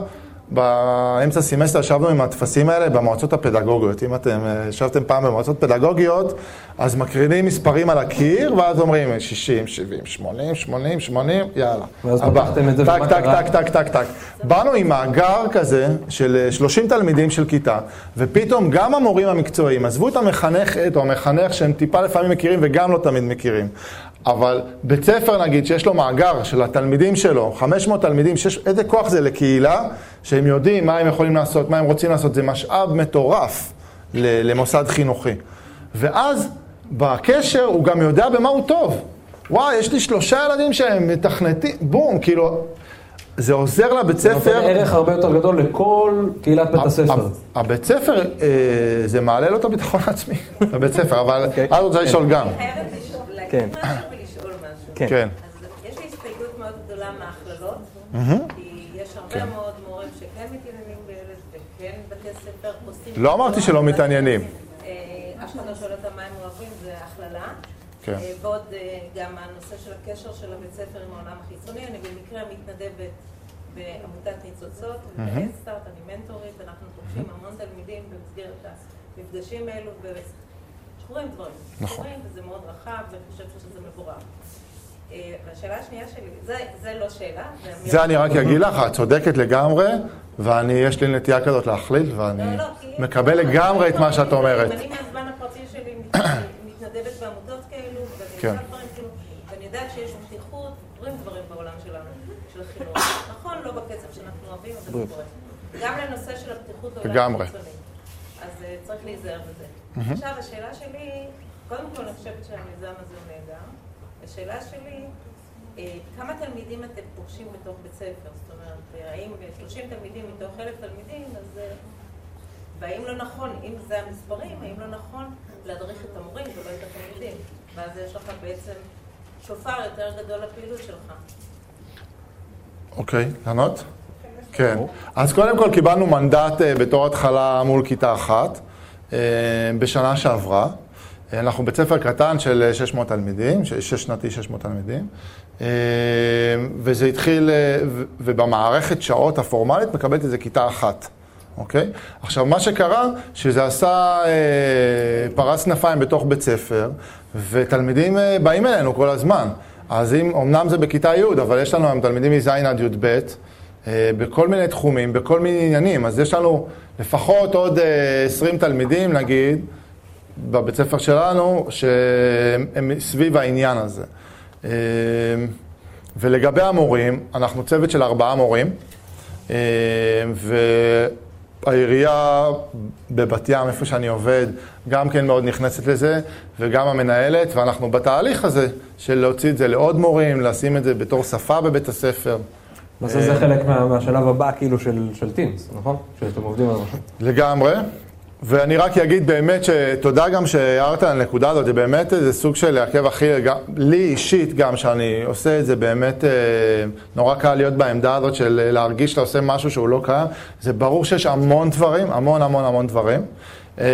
באמצע הסמסטר ישבנו עם הטפסים האלה במועצות הפדגוגיות. אם אתם אה, ישבתם פעם במועצות פדגוגיות, אז מקרינים מספרים על הקיר, ואז אומרים 60, 70, 80, 80, 80, יאללה. ואז. פתחתם את זה, טק, ומה טק, קרה? טק, טק, טק, טק. באנו עם מאגר כזה של אה, 30 תלמידים של כיתה, ופתאום גם המורים המקצועיים, עזבו את המחנכת או המחנך שהם טיפה לפעמים מכירים וגם לא תמיד מכירים. אבל בית ספר נגיד שיש לו מאגר של התלמידים שלו, 500 תלמידים, שיש, איזה כוח זה לקהילה, שהם יודעים מה הם יכולים לעשות, מה הם רוצים לעשות, זה משאב מטורף למוסד חינוכי. ואז בקשר הוא גם יודע במה הוא טוב. וואי, יש לי שלושה ילדים שהם מתכנתים, בום, כאילו, זה עוזר לבית זה ספר. נותן ערך הרבה יותר גדול לכל קהילת בית הספר. הבית ספר, אה, זה מעלה לו את הביטחון העצמי, לבית ספר, אבל אוקיי. את רוצה לשאול גם. כן. כן. כן. אז יש לי הסתייגות מאוד גדולה מההכללות, כי יש הרבה כן. מאוד מורים שכן מתעניינים בילד וכן בתי ספר עושים... לא אמרתי שלא מתעניינים. אה, אף אחד לא שואל אותם מה הם אוהבים, זה הכללה. כן. אה, ועוד אה, גם הנושא של הקשר של הבית ספר עם העולם החיצוני. אני במקרה מתנדבת בעמותת ניצוצות, באדסטארט, אני מנטורית, אנחנו פוגשים המון תלמידים במסגרת המפגשים האלו, וקורים דברים. נכון. קורים, וזה מאוד רחב, ואני חושבת שזה מבורך. אה, והשאלה השנייה שלי, זה, זה לא שאלה, אמירה. זה אני רק אגיד לך, את צודקת לגמרי, ואני, יש לי נטייה כזאת להכליל, ואני לא, לא, מקבל לגמרי את מה שאת אומרת. אני מהזמן הפרטי שלי מת- מתנדבת בעמותות כאלו, ואני כן. דברים כאילו, ואני יודעת שיש פתיחות, קורים דברים בעולם שלנו, של החינוך. נכון, לא בקצב שאנחנו אוהבים, אבל זה קורה. גם לנושא של הפתיחות בעולם. החיצוני. אז אה, צריך להיזהר בזה. עכשיו, השאלה שלי, קודם כל אני חושבת שהמיזם הזה הוא נהדר. השאלה שלי, אה, כמה תלמידים אתם פוגשים בתוך בית ספר? זאת אומרת, האם 30 תלמידים מתוך 1,000 תלמידים, אז... אה, והאם לא נכון, אם זה המספרים, האם לא נכון להדריך את המורים ולא את התלמידים? ואז יש לך בעצם שופר יותר גדול לפעילות שלך. אוקיי, לענות? כן. אז קודם כל קיבלנו מנדט אה, בתור התחלה מול כיתה אחת, בשנה שעברה. אה, אנחנו בית ספר קטן של אה, 600 תלמידים, שש שנתי 600 תלמידים. אה, וזה התחיל, אה, ובמערכת שעות הפורמלית מקבלת איזה כיתה אחת. אוקיי? עכשיו, מה שקרה, שזה עשה אה, פרס כנפיים בתוך בית ספר, ותלמידים אה, באים אלינו כל הזמן. אז אם, אמנם זה בכיתה י', אבל יש לנו היום תלמידים מז' עד י"ב, אה, בכל מיני תחומים, בכל מיני עניינים. אז יש לנו לפחות עוד אה, 20 תלמידים, נגיד, בבית ספר שלנו, שהם הם סביב העניין הזה. אה, ולגבי המורים, אנחנו צוות של ארבעה מורים, אה, והעירייה בבת ים, איפה שאני עובד, גם כן מאוד נכנסת לזה, וגם המנהלת, ואנחנו בתהליך הזה של להוציא את זה לעוד מורים, לשים את זה בתור שפה בבית הספר. למעשה זה חלק מה- מהשלב הבא כאילו של של טינס, נכון? שאתם עובדים על משהו. לגמרי. ואני רק אגיד באמת שתודה גם שהערת על הנקודה הזאת, זה באמת איזה סוג של עקב גם- לי אישית גם, שאני עושה את זה באמת, אה, נורא קל להיות בעמדה הזאת של אה, להרגיש שאתה עושה משהו שהוא לא קיים. זה ברור שיש המון דברים, המון המון המון דברים. אה,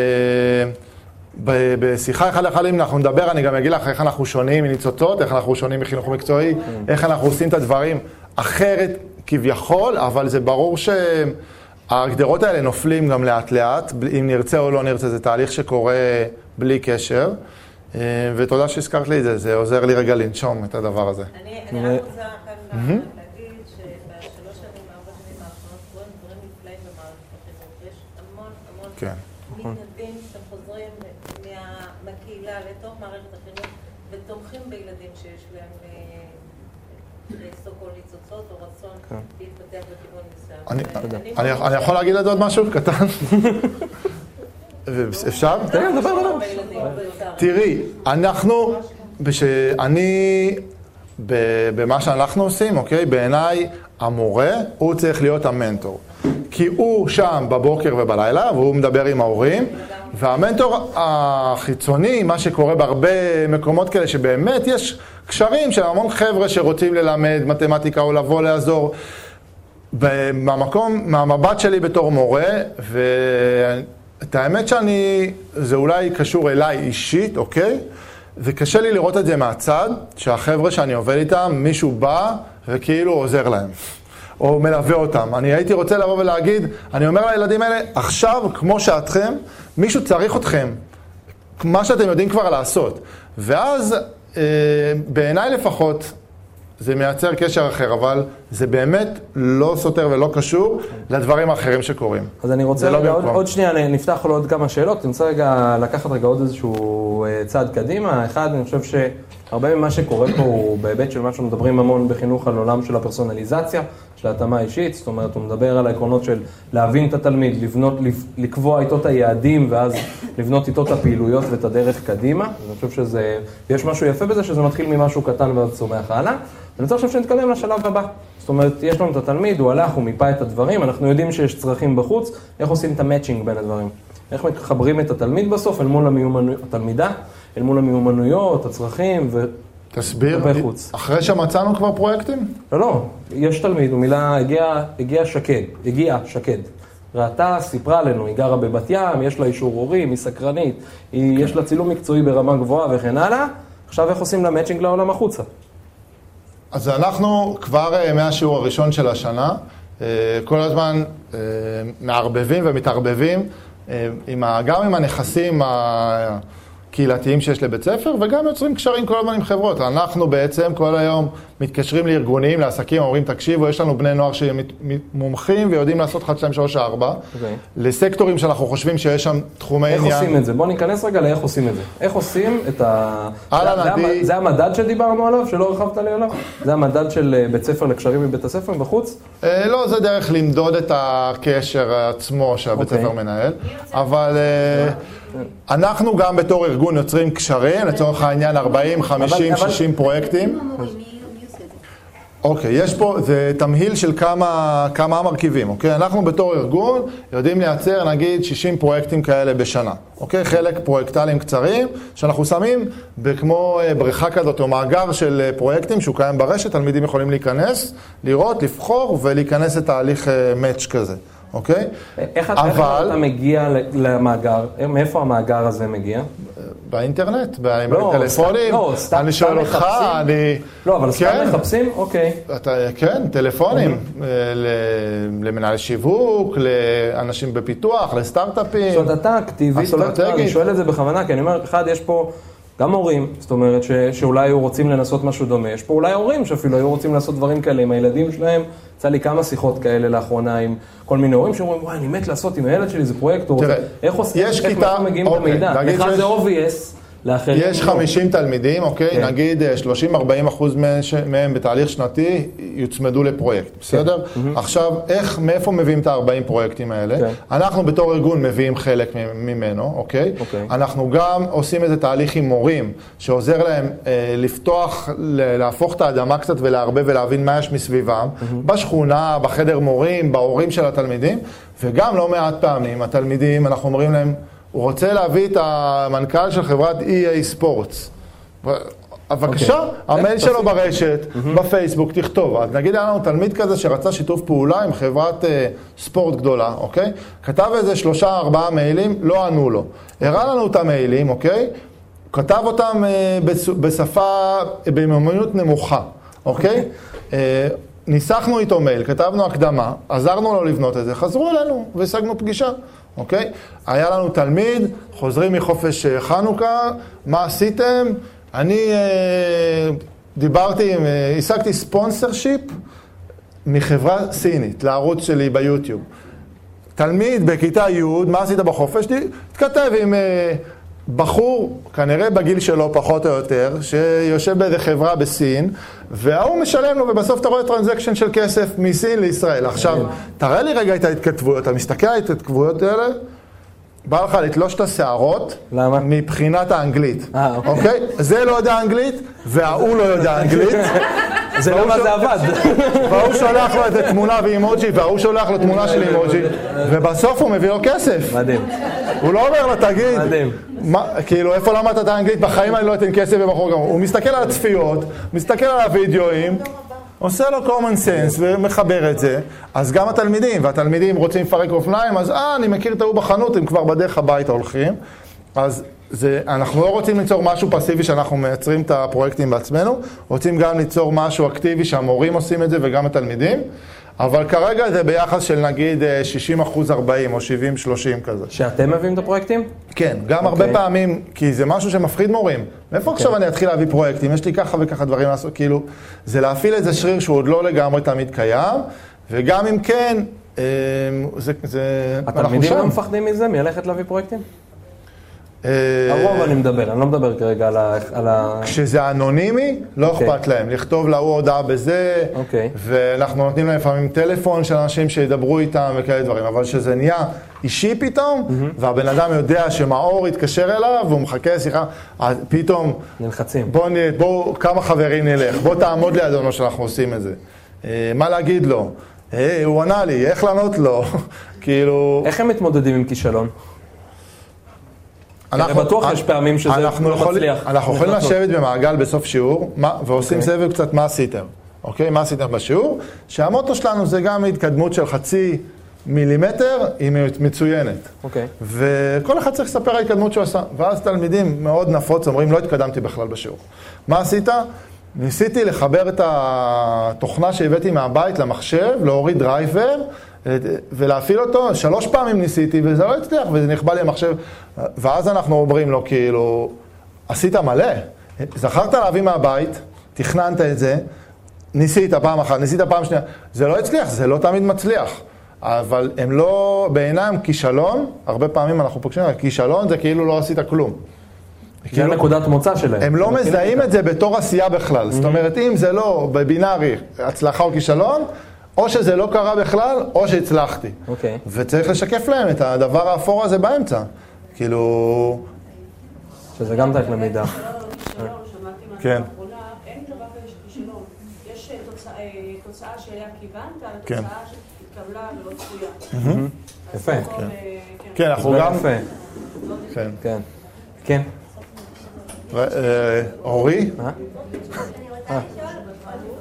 ב- בשיחה אחד לאחד, אם אנחנו נדבר, אני גם אגיד לך איך אנחנו שונים מניצוצות, איך אנחנו שונים מחינוך מקצועי, איך אנחנו עושים את הדברים אחרת כביכול, אבל זה ברור שהגדרות האלה נופלים גם לאט לאט, אם נרצה או לא נרצה, זה תהליך שקורה בלי קשר. אה, ותודה שהזכרת לי את זה, זה עוזר לי רגע לנשום את הדבר הזה. אני, אני רק רוצה כאן להגיד שבשלוש שנים, ארבע שנים האחרונות קורים דברים נפלאים במערכת החינוך. יש המון המון כן. מתנדבים שחוזרים מה, מהקהילה לתוך מערכת החינוך ותומכים בילדים שיש להם סו-קול ניצוצות או רצון להתפתח בכיוון מסוים. אני, יכול להגיד על עוד משהו קטן? אפשר? תראי, אנחנו, אני, במה שאנחנו עושים, אוקיי? בעיניי, המורה, הוא צריך להיות המנטור. כי הוא שם בבוקר ובלילה, והוא מדבר עם ההורים, והמנטור החיצוני, מה שקורה בהרבה מקומות כאלה, שבאמת יש קשרים של המון חבר'ה שרוצים ללמד מתמטיקה או לבוא לעזור. מהמקום, מהמבט שלי בתור מורה, ואת האמת שאני, זה אולי קשור אליי אישית, אוקיי? וקשה לי לראות את זה מהצד, שהחבר'ה שאני עובד איתם, מישהו בא וכאילו עוזר להם, או מלווה אותם. אני הייתי רוצה לבוא ולהגיד, אני אומר לילדים האלה, עכשיו, כמו שאתכם, מישהו צריך אתכם, מה שאתם יודעים כבר לעשות. ואז, אה, בעיניי לפחות, זה מייצר קשר אחר, אבל זה באמת לא סותר ולא קשור לדברים האחרים שקורים. אז אני רוצה לא רגע עוד, במקום. עוד שנייה, נפתח לו עוד כמה שאלות. אני רוצה רגע לקחת רגע עוד איזשהו אה, צעד קדימה. אחד, אני חושב הרבה ממה שקורה פה הוא בהיבט של מה שמדברים המון בחינוך על עולם של הפרסונליזציה, של ההתאמה האישית, זאת אומרת, הוא מדבר על העקרונות של להבין את התלמיד, לבנות, לקבוע איתו את היעדים ואז לבנות איתו את הפעילויות ואת הדרך קדימה. אני חושב שזה, יש משהו יפה בזה שזה מתחיל ממשהו קטן ואז צומח הלאה. אני רוצה עכשיו שנתקדם לשלב הבא. זאת אומרת, יש לנו את התלמיד, הוא הלך, הוא מיפה את הדברים, אנחנו יודעים שיש צרכים בחוץ, איך עושים את המאצ'ינג בין הדברים. איך מחברים את התלמיד בסוף אל מול המיומנויות, התלמידה, אל מול המיומנויות, הצרכים ו... תסביר, חוץ. אחרי שמצאנו כבר פרויקטים? לא, לא, יש תלמיד, הוא מילה, הגיע, הגיע שקד, הגיע שקד. ראתה, סיפרה לנו, היא גרה בבת ים, יש לה אישור הורים, היא סקרנית, היא, יש לה צילום מקצועי ברמה גבוהה וכן הלאה. עכשיו איך עושים לה מאצ'ינג לעולם החוצה? אז אנחנו כבר אה, מהשיעור הראשון של השנה, אה, כל הזמן אה, מערבבים ומתערבבים גם עם הנכסים הקהילתיים שיש לבית ספר, וגם יוצרים קשרים כל הזמן עם חברות. אנחנו בעצם כל היום מתקשרים לארגונים, לעסקים, אומרים, תקשיבו, יש לנו בני נוער שמומחים ויודעים לעשות 1, 2, 3, 4, okay. לסקטורים שאנחנו חושבים שיש שם תחומי איך עניין. איך עושים את זה? בואו ניכנס רגע לאיך עושים את זה. איך עושים את ה... זה, זה, זה המדד שדיברנו עליו, שלא הרחבת לי עליו? זה המדד של אה, בית ספר לקשרים מבית הספר בחוץ? אה, לא, זה דרך למדוד את הקשר עצמו שהבית okay. אוקיי. ספר מנהל, אבל... אה, אנחנו גם בתור ארגון יוצרים קשרים, לצורך העניין 40, 50, 60 פרויקטים. אוקיי, יש פה, זה תמהיל של כמה, כמה מרכיבים, אוקיי? אנחנו בתור ארגון יודעים לייצר נגיד 60 פרויקטים כאלה בשנה, אוקיי? חלק פרויקטליים קצרים, שאנחנו שמים כמו אה, בריכה כזאת או מאגר של אה, פרויקטים שהוא קיים ברשת, תלמידים יכולים להיכנס, לראות, לבחור ולהיכנס לתהליך מאץ' אה, כזה. אוקיי? איך, אבל... איך אתה מגיע למאגר? מאיפה המאגר הזה מגיע? באינטרנט, לא, בטלפונים. לא, סתם, אני שואל אותך, אני... לא, אבל סתם כן. מחפשים? אוקיי. אתה, כן, טלפונים. אוקיי. למנהלי שיווק, לאנשים בפיתוח, לסטארט-אפים. זאת אומרת, אתה אקטיבי, אני שואל את זה בכוונה, כי אני אומר, אחד, יש פה... גם הורים, זאת אומרת ש, שאולי היו רוצים לנסות משהו דומה, יש פה אולי הורים שאפילו היו רוצים לעשות דברים כאלה עם הילדים שלהם, יצא לי כמה שיחות כאלה לאחרונה עם כל מיני הורים שאומרים, וואי, אני מת לעשות עם הילד שלי, זה פרויקט, רוצה... איך עושים, איך כיתה, מגיעים אוקיי, למידע? לך זה obvious. לאחרים. יש 50 לא. תלמידים, אוקיי? כן. נגיד 30-40 אחוז מהם בתהליך שנתי יוצמדו לפרויקט, כן. בסדר? כן. עכשיו, איך, מאיפה מביאים את ה-40 פרויקטים האלה? כן. אנחנו בתור ארגון מביאים חלק ממנו, אוקיי? אוקיי? אנחנו גם עושים איזה תהליך עם מורים, שעוזר להם אה, לפתוח, להפוך את האדמה קצת ולערבב ולהבין מה יש מסביבם, בשכונה, בחדר מורים, בהורים של התלמידים, וגם לא מעט פעמים התלמידים, אנחנו אומרים להם, הוא רוצה להביא את המנכ"ל של חברת EA ספורטס. בבקשה, okay. אוקיי. המייל שלו ברשת, mm-hmm. בפייסבוק, תכתוב. אז נגיד היה לנו תלמיד כזה שרצה שיתוף פעולה עם חברת uh, ספורט גדולה, אוקיי? כתב איזה שלושה, ארבעה מיילים, לא ענו לו. הראה לנו את המיילים, אוקיי? כתב אותם uh, בשפה, במיומנות נמוכה, אוקיי? uh, ניסחנו איתו מייל, כתבנו הקדמה, עזרנו לו לבנות את זה, חזרו אלינו והשגנו פגישה. אוקיי? היה לנו תלמיד, חוזרים מחופש אה, חנוכה, מה עשיתם? אני אה, דיברתי, אה, השגתי ספונסר שיפ מחברה סינית לערוץ שלי ביוטיוב. תלמיד בכיתה י', מה עשית בחופש? התכתב עם אה, בחור, כנראה בגיל שלו פחות או יותר, שיושב באיזה חברה בסין, וההוא משלם לו, ובסוף אתה רואה transaction של כסף מסין לישראל. עכשיו, תראה לי רגע את ההתכתבויות, אתה מסתכל על ההתכתבויות האלה, בא לך לתלוש את השערות, למה? מבחינת האנגלית, אה, אוקיי? אוקיי? זה לא יודע אנגלית, וההוא לא יודע אנגלית. זה למה זה עבד. והוא שולח לו איזה תמונה ואימוג'י, וההוא שולח לו תמונה של אימוג'י, ובסוף הוא מביא לו כסף. מדהים. הוא לא אומר לו, תגיד. מה, כאילו, איפה למדת את האנגלית? בחיים אני לא אתן כסף במחור גמור. הוא מסתכל על הצפיות, מסתכל על הוידאוים, עושה לו common sense ומחבר את זה, אז גם התלמידים, והתלמידים רוצים לפרק אופניים, אז אה, אני מכיר את ההוא בחנות, הם כבר בדרך הביתה הולכים. אז זה, אנחנו לא רוצים ליצור משהו פסיבי שאנחנו מייצרים את הפרויקטים בעצמנו, רוצים גם ליצור משהו אקטיבי שהמורים עושים את זה וגם התלמידים. אבל כרגע זה ביחס של נגיד 60 אה, אחוז 40 או 70 30 כזה. שאתם מביאים את הפרויקטים? כן, גם okay. הרבה אוקיי. פעמים, כי זה משהו שמפחיד מורים. מאיפה okay. עכשיו אני אתחיל להביא פרויקטים? יש לי ככה וככה דברים לעשות, כאילו, זה להפעיל איזה שריר שהוא עוד לא לגמרי תמיד קיים, וגם אם כן, אה, זה, זה, התלמידים לא מפחדים מזה, מלכת להביא פרויקטים? אה, הרוב אני מדבר, אני לא מדבר כרגע על ה... כשזה אנונימי, לא אוקיי. אכפת להם. לכתוב להוא הודעה בזה, אוקיי. ואנחנו נותנים להם לפעמים טלפון של אנשים שידברו איתם וכאלה דברים, אבל כשזה נהיה אישי פתאום, והבן אדם יודע שמאור יתקשר אליו, והוא מחכה שיחה, אז פתאום, נלחצים. בוא, נ- בוא, כמה חברים נלך, בוא תעמוד לידינו שאנחנו עושים את זה. אה, מה להגיד לו? הוא ענה לי, איך לענות לו? כאילו... איך הם מתמודדים עם כישלון? אנחנו- בטוח יש פעמים שזה לא יכול- מצליח. אנחנו יכולים. לשבת במעגל בסוף שיעור, ועושים אוקיי. סבב קצת מה עשיתם, אוקיי? מה עשיתם בשיעור? שהמוטו שלנו זה גם התקדמות של חצי מילימטר, היא מצוינת. אוקיי. וכל אחד צריך לספר על ההתקדמות שהוא עשה. ואז תלמידים מאוד נפוץ אומרים, לא התקדמתי בכלל בשיעור. מה עשית? ניסיתי לחבר את התוכנה שהבאתי מהבית למחשב, להוריד דרייבר, ולהפעיל אותו, שלוש פעמים ניסיתי, וזה לא הצליח, וזה נכבה לי המחשב. ואז אנחנו אומרים לו, כאילו, עשית מלא. זכרת להביא מהבית, תכננת את זה, ניסית פעם אחת, ניסית פעם שנייה, זה לא הצליח, זה לא תמיד מצליח. אבל הם לא, בעינם כישלון, הרבה פעמים אנחנו פוגשים, כישלון זה כאילו לא עשית כלום. זה נקודת מוצא שלהם. הם לא מזהים. את זה בתור עשייה בכלל. זאת אומרת, אם זה לא בבינארי הצלחה או כישלון, או שזה לא קרה בכלל, או שהצלחתי. אוקיי. וצריך לשקף להם את הדבר האפור הזה באמצע. כאילו... שזה גם דרך למידה. שמעתי משהו כן. אה, תוצאה- אה, תוצאה שאליה כיוונת, כן. ותוצאה שהתקבלה ולא צפויה. יפה. אה, כן, אנחנו גם... כן. כן. כן. אה, אורי? מה? אני רוצה לשאול,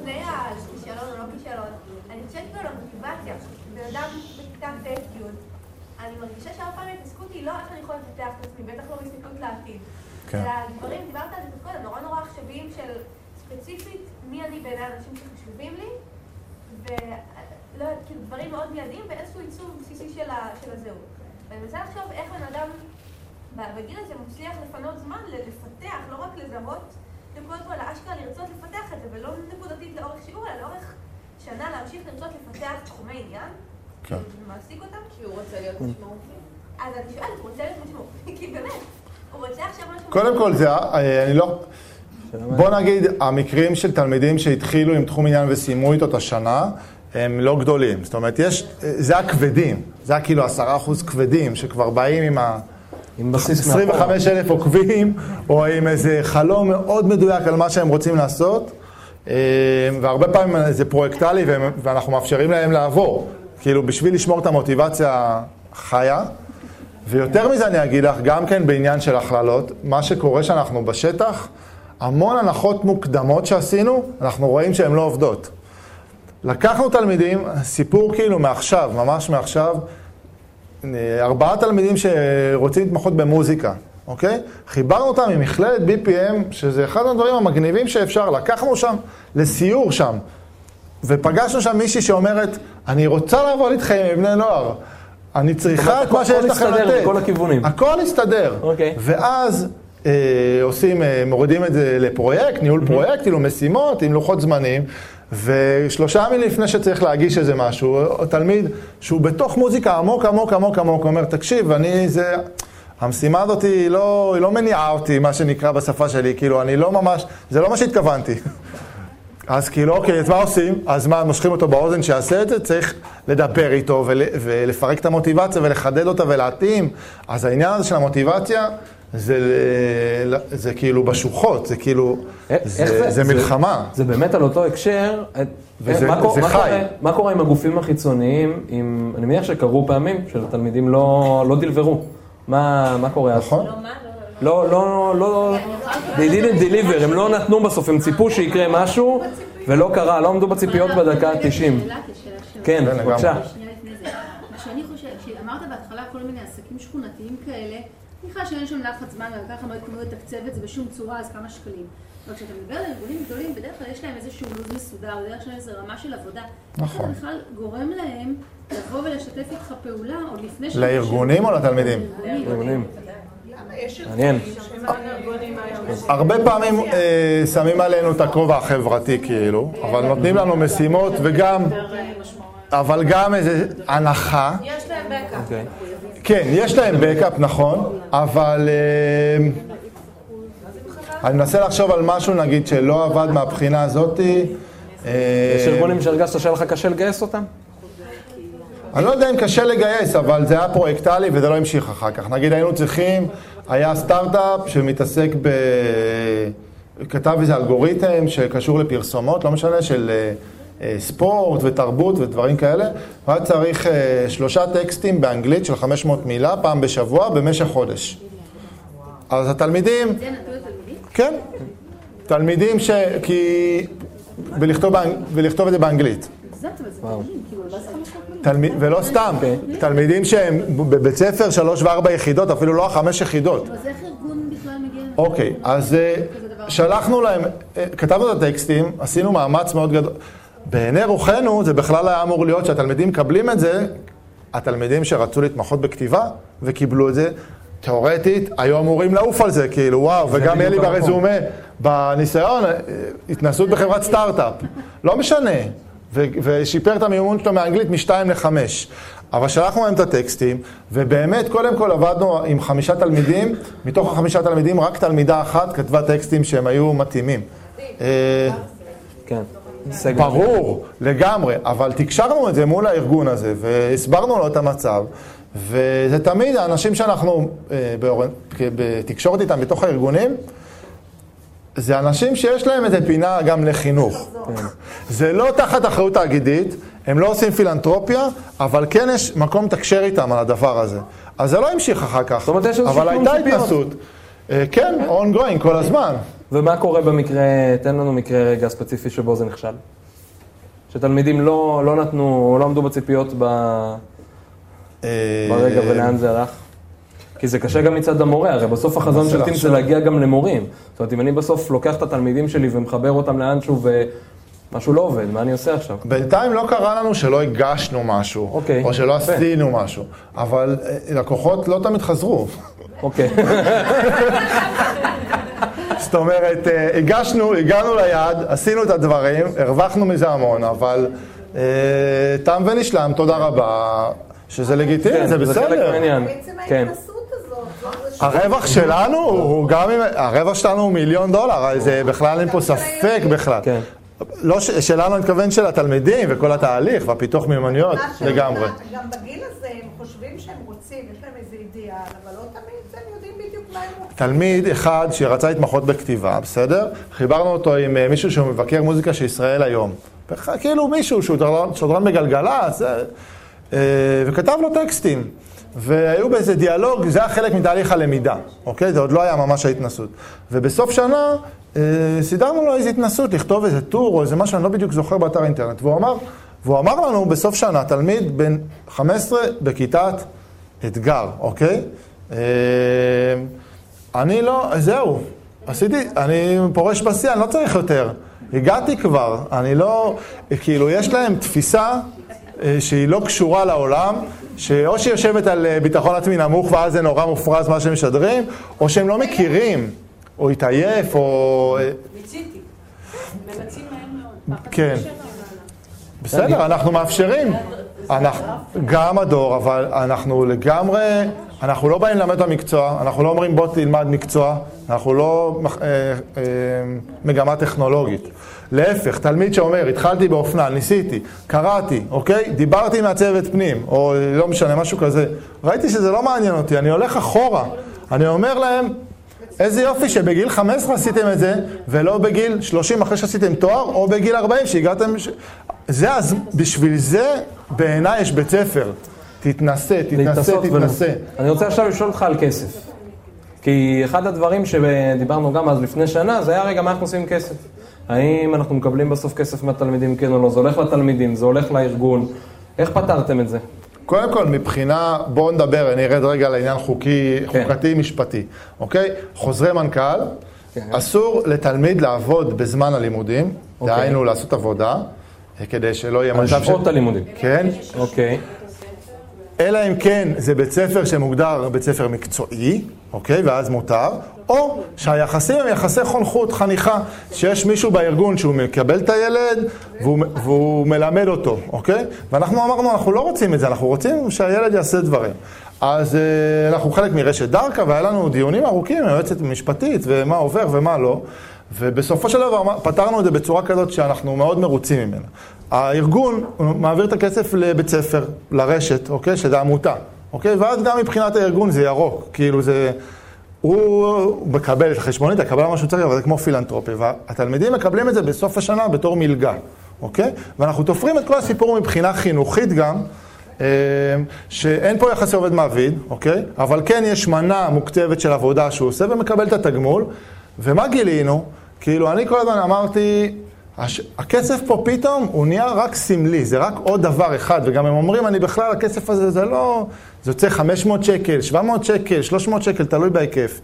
לפני הכישלון או לא כישלון, חושבת על המוטיבציה. בן אדם בכיתה ט'-י', אני מרגישה שהרבה פעמים ההתעסקות היא לא איך אני יכולה לפתח את עצמי, בטח לא בהסתכלות לעתיד. כן. אלא דברים, דיברת על זה קודם, נורא נורא עכשוויים של ספציפית מי אני בעיני האנשים שחשובים לי, ולא יודעת, כאילו דברים מאוד מיידיים ואיזשהו עיצוב בסיסי של ה- של הזהות. ואני מנסה לחשוב איך בן אדם בגיל הזה מצליח לפנות זמן לפתח, לא רק לזהות נקודות פה, אלא אשכרה לרצות לפתח את זה, ולא נקודתית לאורך שיעור, אלא לאורך שנה להמשיך לרצות לפתח תחומי עניין, כן. ומעסיק אותם. כי הוא רוצה להיות משמעותי. אז אני שואלת, הוא רוצה להיות משמעותי, כי באמת, הוא רוצה עכשיו משהו... קודם כל, זה, אה, אני לא... בוא נגיד, המקרים של תלמידים שהתחילו עם תחום עניין וסיימו איתו את השנה, הם לא גדולים. זאת אומרת, יש, זה הכבדים. זה הכאילו עשרה אחוז כבדים, שכבר באים עם ה... עם בסיס מאחורה. 25 אלף עוקבים, או עם איזה חלום מאוד מדויק על מה שהם רוצים לעשות, והרבה פעמים זה פרויקטלי ואנחנו מאפשרים להם לעבור, כאילו בשביל לשמור את המוטיבציה חיה. ויותר מזה אני אגיד לך, גם כן בעניין של הכללות, מה שקורה שאנחנו בשטח, המון הנחות מוקדמות שעשינו, אנחנו רואים שהן לא עובדות. לקחנו תלמידים, סיפור כאילו מעכשיו, ממש מעכשיו, אה, ארבעה תלמידים שרוצים להתמחות במוזיקה, אוקיי? חיברנו אותם עם מכללת BPM, שזה אחד הדברים המגניבים שאפשר. לקחנו שם לסיור שם, ופגשנו שם מישהי שאומרת, אני רוצה לעבוד איתכם עם בני נוער. אני צריכה את הכל- מה שיש הכל לכם הסתדר לתת. מכל הכיוונים. הכל הסתדר. אוקיי. ואז אה, עושים, אה, מורידים את זה לפרויקט, ניהול פרויקט, כאילו משימות עם לוחות זמנים, ושלושה ימים לפני שצריך להגיש איזה משהו, תלמיד שהוא בתוך מוזיקה עמוק עמוק עמוק עמוק, אומר, תקשיב, אני זה... המשימה הזאת היא לא, היא לא מניעה אותי, מה שנקרא בשפה שלי, כאילו, אני לא ממש, זה לא מה שהתכוונתי. אז כאילו, אוקיי, אז מה עושים? אז מה, מושכים אותו באוזן שיעשה את זה? צריך לדבר איתו ול, ולפרק את המוטיבציה ולחדד אותה ולהתאים. אז העניין הזה של המוטיבציה, זה, זה כאילו בשוחות, זה כאילו, איך זה, זה מלחמה. זה באמת על אותו הקשר. וזה- מה זה מה חי. קורה- מה קורה עם הגופים החיצוניים, עם, אני מניח שקרו פעמים שלתלמידים לא לא דלברו. מה מה קורה אז? נכון? לא? לא, לא. they didn't deliver, הם לא נתנו בסוף, הם ציפו שיקרה משהו, ולא קרה, לא עמדו בציפיות בדקה ה-90. שאלה, כשאלה שלו. כן, כן. בבקשה. שאני חושבת, שאמרת בהתחלה כל מיני עסקים שכונתיים כאלה, סליחה שאין שם לחץ זמן, גם ככה לא התכוונו לתקצב את זה בשום צורה, אז כמה שקלים. אבל כשאתה מדבר על ארגונים גדולים, בדרך כלל יש להם איזשהו לו"ז מסודר, בדרך כלל איזו רמה של עבודה. נכון. איך אתה בכלל גורם להם לבוא ולשתף איתך פעולה עוד לפני ש... לארגונים או לתלמידים? ארגונים. מעניין. הרבה פעמים אה, שמים עלינו את הכובע החברתי כאילו, אבל נותנים לנו משימות וגם, אבל גם איזה הנחה. יש להם בקאפ. כן, יש להם בקאפ, נכון, אבל אה, אני מנסה לחשוב על משהו, נגיד, שלא עבד מהבחינה הזאתי. אה, יש ארגונים שהרגשת שהיה לך קשה לגייס אותם? אני לא יודע אם קשה לגייס, אבל זה היה פרויקטלי וזה לא המשיך אחר כך. נגיד היינו צריכים, היה סטארט-אפ שמתעסק ב... כתב איזה אלגוריתם שקשור לפרסומות, לא משנה, של אה, אה, ספורט ותרבות ודברים כאלה. והיה צריך אה, שלושה טקסטים באנגלית של 500 מילה, פעם בשבוע, במשך חודש. אז התלמידים... כן. תלמידים ש... כי... ולכתוב, באנג... ולכתוב את זה באנגלית. ולא סתם, תלמידים שהם בבית ספר שלוש וארבע יחידות, אפילו לא החמש יחידות. אז איך ארגון בכלל מגיע לזה? אוקיי, אז אה, שלחנו להם, אה, כתבנו את הטקסטים, עשינו מאמץ מאוד גדול. בעיני רוחנו זה בכלל היה אמור להיות שהתלמידים מקבלים את זה, התלמידים שרצו להתמחות בכתיבה וקיבלו את זה, תאורטית, היו אמורים לעוף על זה, כאילו, וואו, וגם יהיה לי. ברזומה, בניסיון, אה, התנסות בחברת סטארט-אפ. לא משנה. ו- ושיפר את המימון שלו מאנגלית משתיים לחמש. אבל שלחנו להם את הטקסטים, ובאמת, קודם כל עבדנו עם חמישה תלמידים, מתוך החמישה תלמידים רק תלמידה אחת כתבה טקסטים שהם היו מתאימים. אה, כן. ברור, לגמרי, אבל תקשרנו את זה מול הארגון הזה, והסברנו לו את המצב, וזה תמיד האנשים שאנחנו אה, בתקשורת איתם בתוך הארגונים, זה אנשים שיש להם איזה פינה גם לחינוך. זה לא תחת אחריות תאגידית, הם לא עושים פילנטרופיה, אבל כן יש מקום לתקשר איתם על הדבר הזה. אז זה לא המשיך אחר כך, אבל הייתה. התנסות. אה, כן, ongoing כל הזמן. ומה קורה במקרה, תן לנו מקרה רגע ספציפי שבו זה נכשל. שתלמידים לא, לא נתנו, לא עמדו בציפיות ב, אה, ברגע ולאן זה הלך. כי זה קשה גם מצד המורה, הרי בסוף החזון של טים זה. להגיע גם למורים. זאת אומרת, אם אני בסוף לוקח את התלמידים שלי ומחבר אותם לאנשהו ומשהו לא עובד, מה אני עושה עכשיו? בינתיים לא קרה לנו שלא הגשנו משהו, אוקיי. או שלא יפה. עשינו משהו, אבל אה, לקוחות לא תמיד חזרו. אוקיי. זאת אומרת, אה, הגשנו, הגענו ליעד, עשינו את הדברים, הרווחנו מזה המון, אבל תם ונשלם, תודה רבה, שזה לגיטימי, כן, זה זה חלק בסדר. מהעניין. בעצם כן. ההתנסות הזאת, זאת הרווח שלנו הוא גם אם, הרווח שלנו הוא מיליון דולר, זה בכלל אין פה ספק בכלל. כן. לא ש- שלנו, אני מתכוון של התלמידים וכל התהליך והפיתוח מיומנויות, לגמרי. גם בגיל הזה הם חושבים שהם רוצים, יש להם איזה אידיאל, אבל לא תמיד הם יודעים בדיוק מה הם רוצים. תלמיד אחד שרצה להתמחות בכתיבה, בסדר? חיברנו אותו עם אה, מישהו שהוא מבקר מוזיקה של ישראל היום. כאילו מישהו שהוא שדרן בגלגלצ, וכתב לו טקסטים. והיו באיזה דיאלוג, זה היה חלק מתהליך הלמידה, אוקיי? זה עוד לא היה ממש ההתנסות. ובסוף שנה אה, סידרנו לו איזו התנסות, לכתוב איזה טור או איזה משהו, אני לא בדיוק זוכר באתר אינטרנט. והוא אמר, והוא אמר לנו בסוף שנה, תלמיד בן 15 בכיתת אתגר, אוקיי? אה, אני לא, זהו, עשיתי, אני פורש בשיא, אני לא צריך יותר. הגעתי כבר, אני לא, כאילו, יש להם תפיסה אה, שהיא לא קשורה לעולם, שאו שהיא יושבת על אה, ביטחון עצמי נמוך ואז זה נורא מופרז מה שהם משדרים, או שהם לא מכירים, או התעייף, או... אה, מיציתי. ממצים מהר מאוד. כן. בסדר, אנחנו מאפשרים. אנחנו, גם הדור, אבל אנחנו לגמרי, אנחנו לא באים ללמד את המקצוע, אנחנו לא אומרים בוא תלמד מקצוע, אנחנו לא אה, אה, מגמה טכנולוגית. להפך, תלמיד שאומר, התחלתי באופנה, ניסיתי, קראתי, אוקיי? דיברתי עם הצוות פנים, או לא משנה, משהו כזה. ראיתי שזה לא מעניין אותי, אני הולך אחורה. אני אומר להם, איזה יופי שבגיל 15 עשיתם את זה, ולא בגיל 30 אחרי שעשיתם תואר, או בגיל 40 שהגעתם... ש... זה אז, בשביל זה בעיניי יש בית ספר. תתנסה, תתנסה, תתנסה. אני רוצה עכשיו לשאול אותך על כסף. כי אחד הדברים שדיברנו גם אז לפני שנה, זה היה רגע מה אנחנו עושים עם כסף. האם אנחנו מקבלים בסוף כסף מהתלמידים, כן או לא? זה הולך לתלמידים, זה הולך לארגון. איך פתרתם את זה? קודם כל, מבחינה, בואו נדבר, אני ארד רגע לעניין חוקי, כן. חוקתי משפטי, אוקיי? חוזרי מנכ"ל, כן. אסור לתלמיד לעבוד בזמן הלימודים, אוקיי. דהיינו לעשות עבודה, כדי שלא יהיה על מצב שעות הלימודים. כן, אוקיי. אלא אם כן זה בית ספר שמוגדר בית ספר מקצועי, אוקיי? ואז מותר, או שהיחסים הם יחסי חונכות, חניכה, שיש מישהו בארגון שהוא מקבל את הילד והוא, והוא מלמד אותו, אוקיי? ואנחנו אמרנו, אנחנו לא רוצים את זה, אנחנו רוצים שהילד יעשה דברים. אז אה, אנחנו חלק מרשת דרכה, והיה לנו דיונים ארוכים עם היועצת המשפטית, ומה עובר ומה לא. ובסופו של דבר פתרנו את זה בצורה כזאת שאנחנו מאוד מרוצים ממנה. הארגון מעביר את הכסף לבית ספר, לרשת, אוקיי? שזה עמותה, אוקיי? ואז גם מבחינת הארגון זה ירוק, כאילו זה... הוא מקבל את החשבונית, הקבל מה שהוא צריך, אבל זה כמו פילנטרופי. והתלמידים מקבלים את זה בסוף השנה בתור מלגה, אוקיי? ואנחנו תופרים את כל הסיפור מבחינה חינוכית גם, אה, שאין פה יחסי עובד מעביד, אוקיי? אבל כן יש מנה מוקצבת של עבודה שהוא עושה ומקבל את התגמול. ומה גילינו? כאילו, אני כל הזמן אמרתי, הש... הכסף פה פתאום הוא נהיה רק סמלי, זה רק עוד דבר אחד, וגם הם אומרים, אני בכלל, הכסף הזה זה לא, זה יוצא 500 שקל, 700 שקל, 300 שקל, תלוי בהיקף.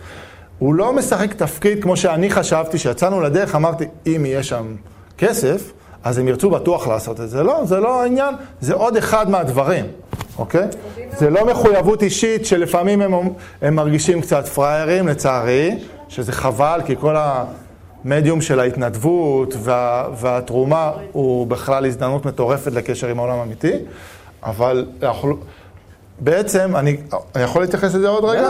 הוא לא משחק תפקיד כמו שאני חשבתי, כשיצאנו לדרך, אמרתי, אם יהיה שם כסף, אז הם ירצו בטוח לעשות את זה. לא, זה לא העניין, זה עוד אחד מהדברים, אוקיי? זה לא מחויבות אישית שלפעמים הם, הם מרגישים קצת פראיירים, לצערי, שזה חבל, כי כל המדיום של ההתנדבות וה, והתרומה הוא בכלל הזדמנות מטורפת לקשר עם העולם האמיתי, אבל אנחנו, בעצם, אני, אני יכול להתייחס לזה עוד רגע?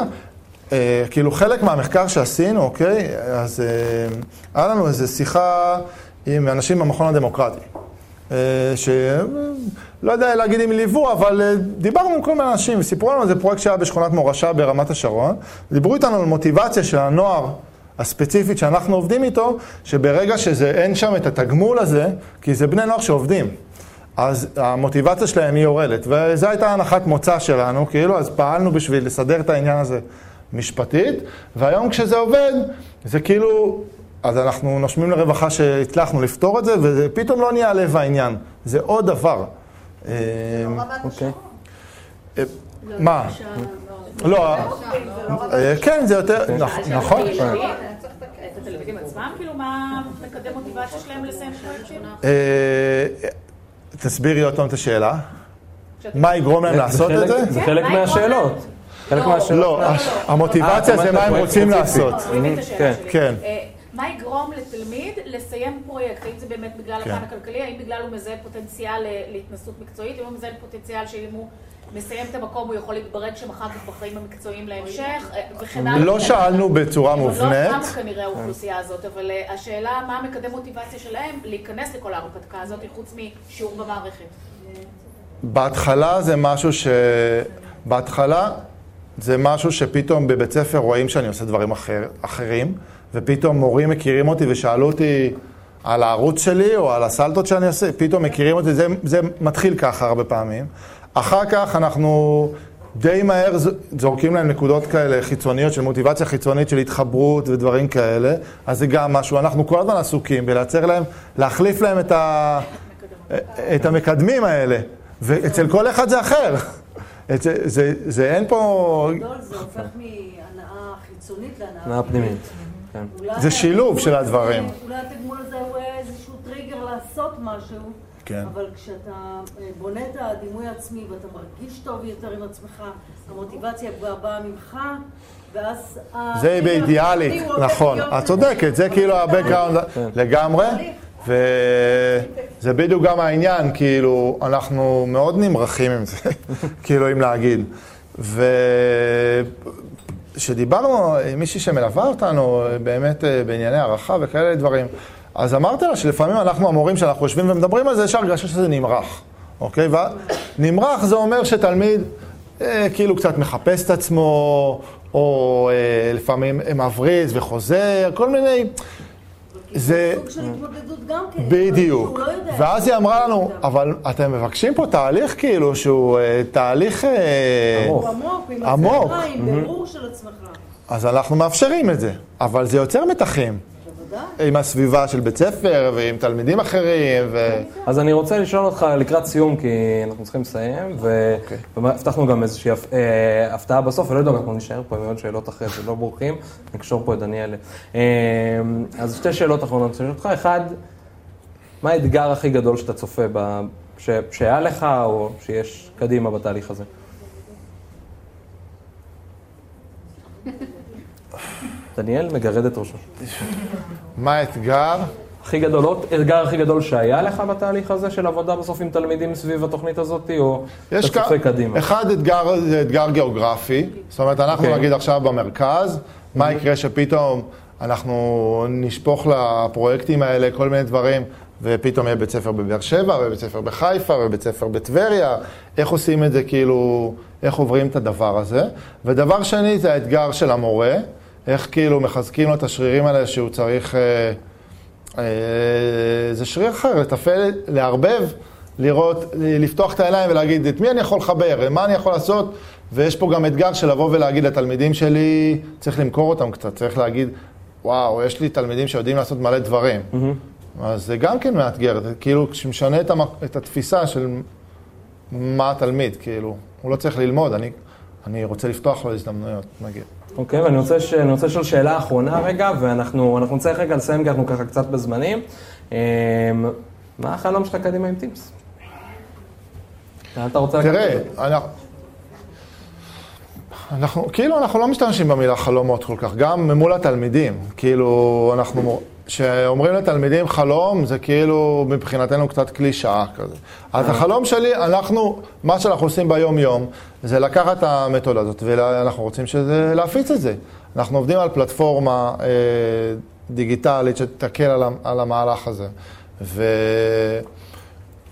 Uh, כאילו חלק מהמחקר שעשינו, אוקיי? אז uh, היה לנו איזו שיחה עם אנשים במכון הדמוקרטי. uh, שלא יודע להגיד אם ליוו, אבל uh, דיברנו עם כל מיני אנשים, וסיפרו לנו איזה פרויקט שהיה בשכונת מורשה ברמת השרון. דיברו איתנו על מוטיבציה של הנוער הספציפית שאנחנו עובדים איתו, שברגע שאין שם את התגמול הזה, כי זה בני נוער שעובדים. אז המוטיבציה שלהם היא יורדת, וזו הייתה הנחת מוצא שלנו, כאילו, אז פעלנו בשביל לסדר את העניין הזה משפטית, והיום כשזה עובד, זה כאילו, אז אנחנו נושמים לרווחה שהצלחנו לפתור את זה, וזה פתאום לא נהיה לב העניין, זה עוד דבר. אוקיי. מה? לא, כן, זה יותר, נכון. התלמידים עצמם, כאילו, מה מקדם מוטיבציה שלהם לסיים פרויקטים? תסבירי עוד פעם את השאלה. מה יגרום להם לעשות את זה? זה חלק מהשאלות. חלק מהשאלות. לא, המוטיבציה זה מה הם רוצים לעשות. כן. מה יגרום לתלמיד לסיים פרויקט? האם זה באמת בגלל הפן הכלכלי? האם בגלל הוא מזהה פוטנציאל להתנסות מקצועית? האם הוא מזהה פוטנציאל שאם הוא מסיים את המקום הוא יכול להתברג שם אחר כך בחיים המקצועיים להמשך? וכן הלאה. לא שאלנו בצורה מובנית. לא קמה כנראה האוכלוסייה הזאת, אבל השאלה מה מקדם מוטיבציה שלהם להיכנס לכל ההרפתקה הזאת, חוץ משיעור במערכת. בהתחלה זה משהו ש... בהתחלה זה משהו שפתאום בבית ספר רואים שאני עושה דברים אחר, אחרים, ופתאום מורים מכירים אותי ושאלו אותי על הערוץ שלי או על הסלטות שאני עושה, פתאום מכירים אותי, זה, זה מתחיל ככה הרבה פעמים. אחר כך אנחנו די מהר זורקים להם נקודות כאלה חיצוניות של מוטיבציה חיצונית של התחברות ודברים כאלה, אז זה גם משהו, אנחנו כל הזמן עסוקים בלייצר להם, להחליף להם את, ה, את המקדמים האלה, ואצל כל אחד זה אחר. זה, זה, זה אין פה... גדול זה הופך מהנאה חיצונית להנאה פנימית. כן. זה שילוב של הדברים. אולי התגמול הזה הוא איזשהו טריגר לעשות משהו, כן. אבל כשאתה בונה את הדימוי העצמי ואתה מרגיש טוב יותר עם עצמך, המוטיבציה באה ממך, ואז... זה באידיאלית, נכון. את צודקת, זה כאילו ה-background לגמרי. וזה בדיוק גם העניין, כאילו, אנחנו מאוד נמרחים עם זה, כאילו, אם להגיד. וכשדיברנו עם מישהי שמלווה אותנו, באמת בענייני הערכה וכאלה דברים, אז אמרתי לה שלפעמים אנחנו המורים, שאנחנו יושבים ומדברים על זה, יש הרגשה שזה נמרח, אוקיי? ונמרח זה אומר שתלמיד אה, כאילו קצת מחפש את עצמו, או אה, לפעמים מבריז וחוזר, כל מיני... זה סוג של התמודדות גם כן. בדיוק. לא יודע. ואז היא אמרה לנו, אבל אתם מבקשים פה תהליך כאילו שהוא אה, תהליך אה, הוא עמוק, עם עמוק. הצלחה, עם בירור של עצמך. אז אנחנו מאפשרים את זה, אבל זה יוצר מתחים. בוודאי. עם הסביבה של בית ספר ועם תלמידים אחרים. ו... אז אני רוצה לשאול אותך לקראת סיום, כי אנחנו צריכים לסיים, והבטחנו גם איזושהי אה, הפתעה בסוף, ולא יודע, אנחנו נשאר פה עם עוד שאלות אחרי זה, לא בורחים, נקשור פה את דניאל. אה, אז שתי שאלות אחרונות, אני שואל אותך, אחד, מה האתגר הכי גדול שאתה צופה, שהיה לך, או שיש קדימה בתהליך הזה? דניאל מגרד את ראשו. מה האתגר? הכי גדול, עוד אתגר הכי גדול שהיה לך בתהליך הזה של עבודה בסוף עם תלמידים סביב התוכנית הזאת, או אתה צופה קדימה? אחד אתגר, זה אתגר גיאוגרפי. זאת אומרת, אנחנו אוקיי. נגיד עכשיו במרכז, מה יקרה שפתאום אנחנו נשפוך לפרויקטים האלה כל מיני דברים, ופתאום יהיה בית ספר בבאר שבע, ובית ספר בחיפה, ובית ספר בטבריה. איך עושים את זה, כאילו, איך עוברים את הדבר הזה. ודבר שני, זה האתגר של המורה, איך כאילו מחזקים לו את השרירים האלה שהוא צריך... אה, אה, זה שריר אחר, לתפעל, לערבב, לראות, לפתוח את העיניים ולהגיד את מי אני יכול לחבר, מה אני יכול לעשות, ויש פה גם אתגר של לבוא ולהגיד לתלמידים שלי, צריך למכור אותם קצת, צריך להגיד, וואו, יש לי תלמידים שיודעים לעשות מלא דברים. אז זה גם כן מאתגר, זה כאילו, כשמשנה את, המק... את התפיסה של מה התלמיד, כאילו, הוא לא צריך ללמוד, אני, אני רוצה לפתוח לו הזדמנויות, נגיד. אוקיי, ואני רוצה, ש... אני רוצה לשאול שאלה אחרונה רגע, ואנחנו אנחנו נצטרך רגע לסיים, כי אנחנו ככה קצת בזמנים. אמ, מה החלום שלך קדימה עם טיפס? אתה רוצה תראה, זה? אנחנו, אנחנו, כאילו, אנחנו לא משתמשים במילה חלומות כל כך, גם מול התלמידים. כאילו, אנחנו, כשאומרים לתלמידים חלום, זה כאילו מבחינתנו קצת קלישאה כזה. אז החלום שלי, אנחנו, מה שאנחנו עושים ביום-יום, זה לקחת את המתודה הזאת, ואנחנו רוצים שזה, להפיץ את זה. אנחנו עובדים על פלטפורמה אה, דיגיטלית שתקל על, על המהלך הזה. ו...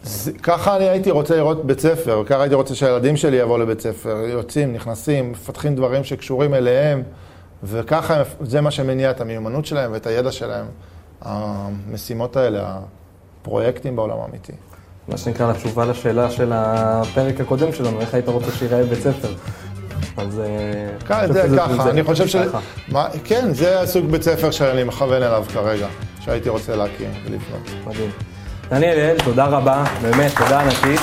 זה, ככה אני הייתי רוצה לראות בית ספר, ככה הייתי רוצה שהילדים שלי יבואו לבית ספר, יוצאים, נכנסים, מפתחים דברים שקשורים אליהם, וככה זה מה שמניע את המיומנות שלהם ואת הידע שלהם. המשימות האלה, הפרויקטים בעולם האמיתי. מה שנקרא, התשובה לשאלה של הפרק הקודם שלנו, איך היית רוצה שיראה בית ספר? אז... אה, ככה, אני זה חושב שזה- ככה, זה- אני חושב ש... כן, זה הסוג בית ספר שאני מכוון אליו כרגע, שהייתי רוצה להקים ולבנות. מדהים. דניאל, תודה רבה, באמת, תודה ענקית.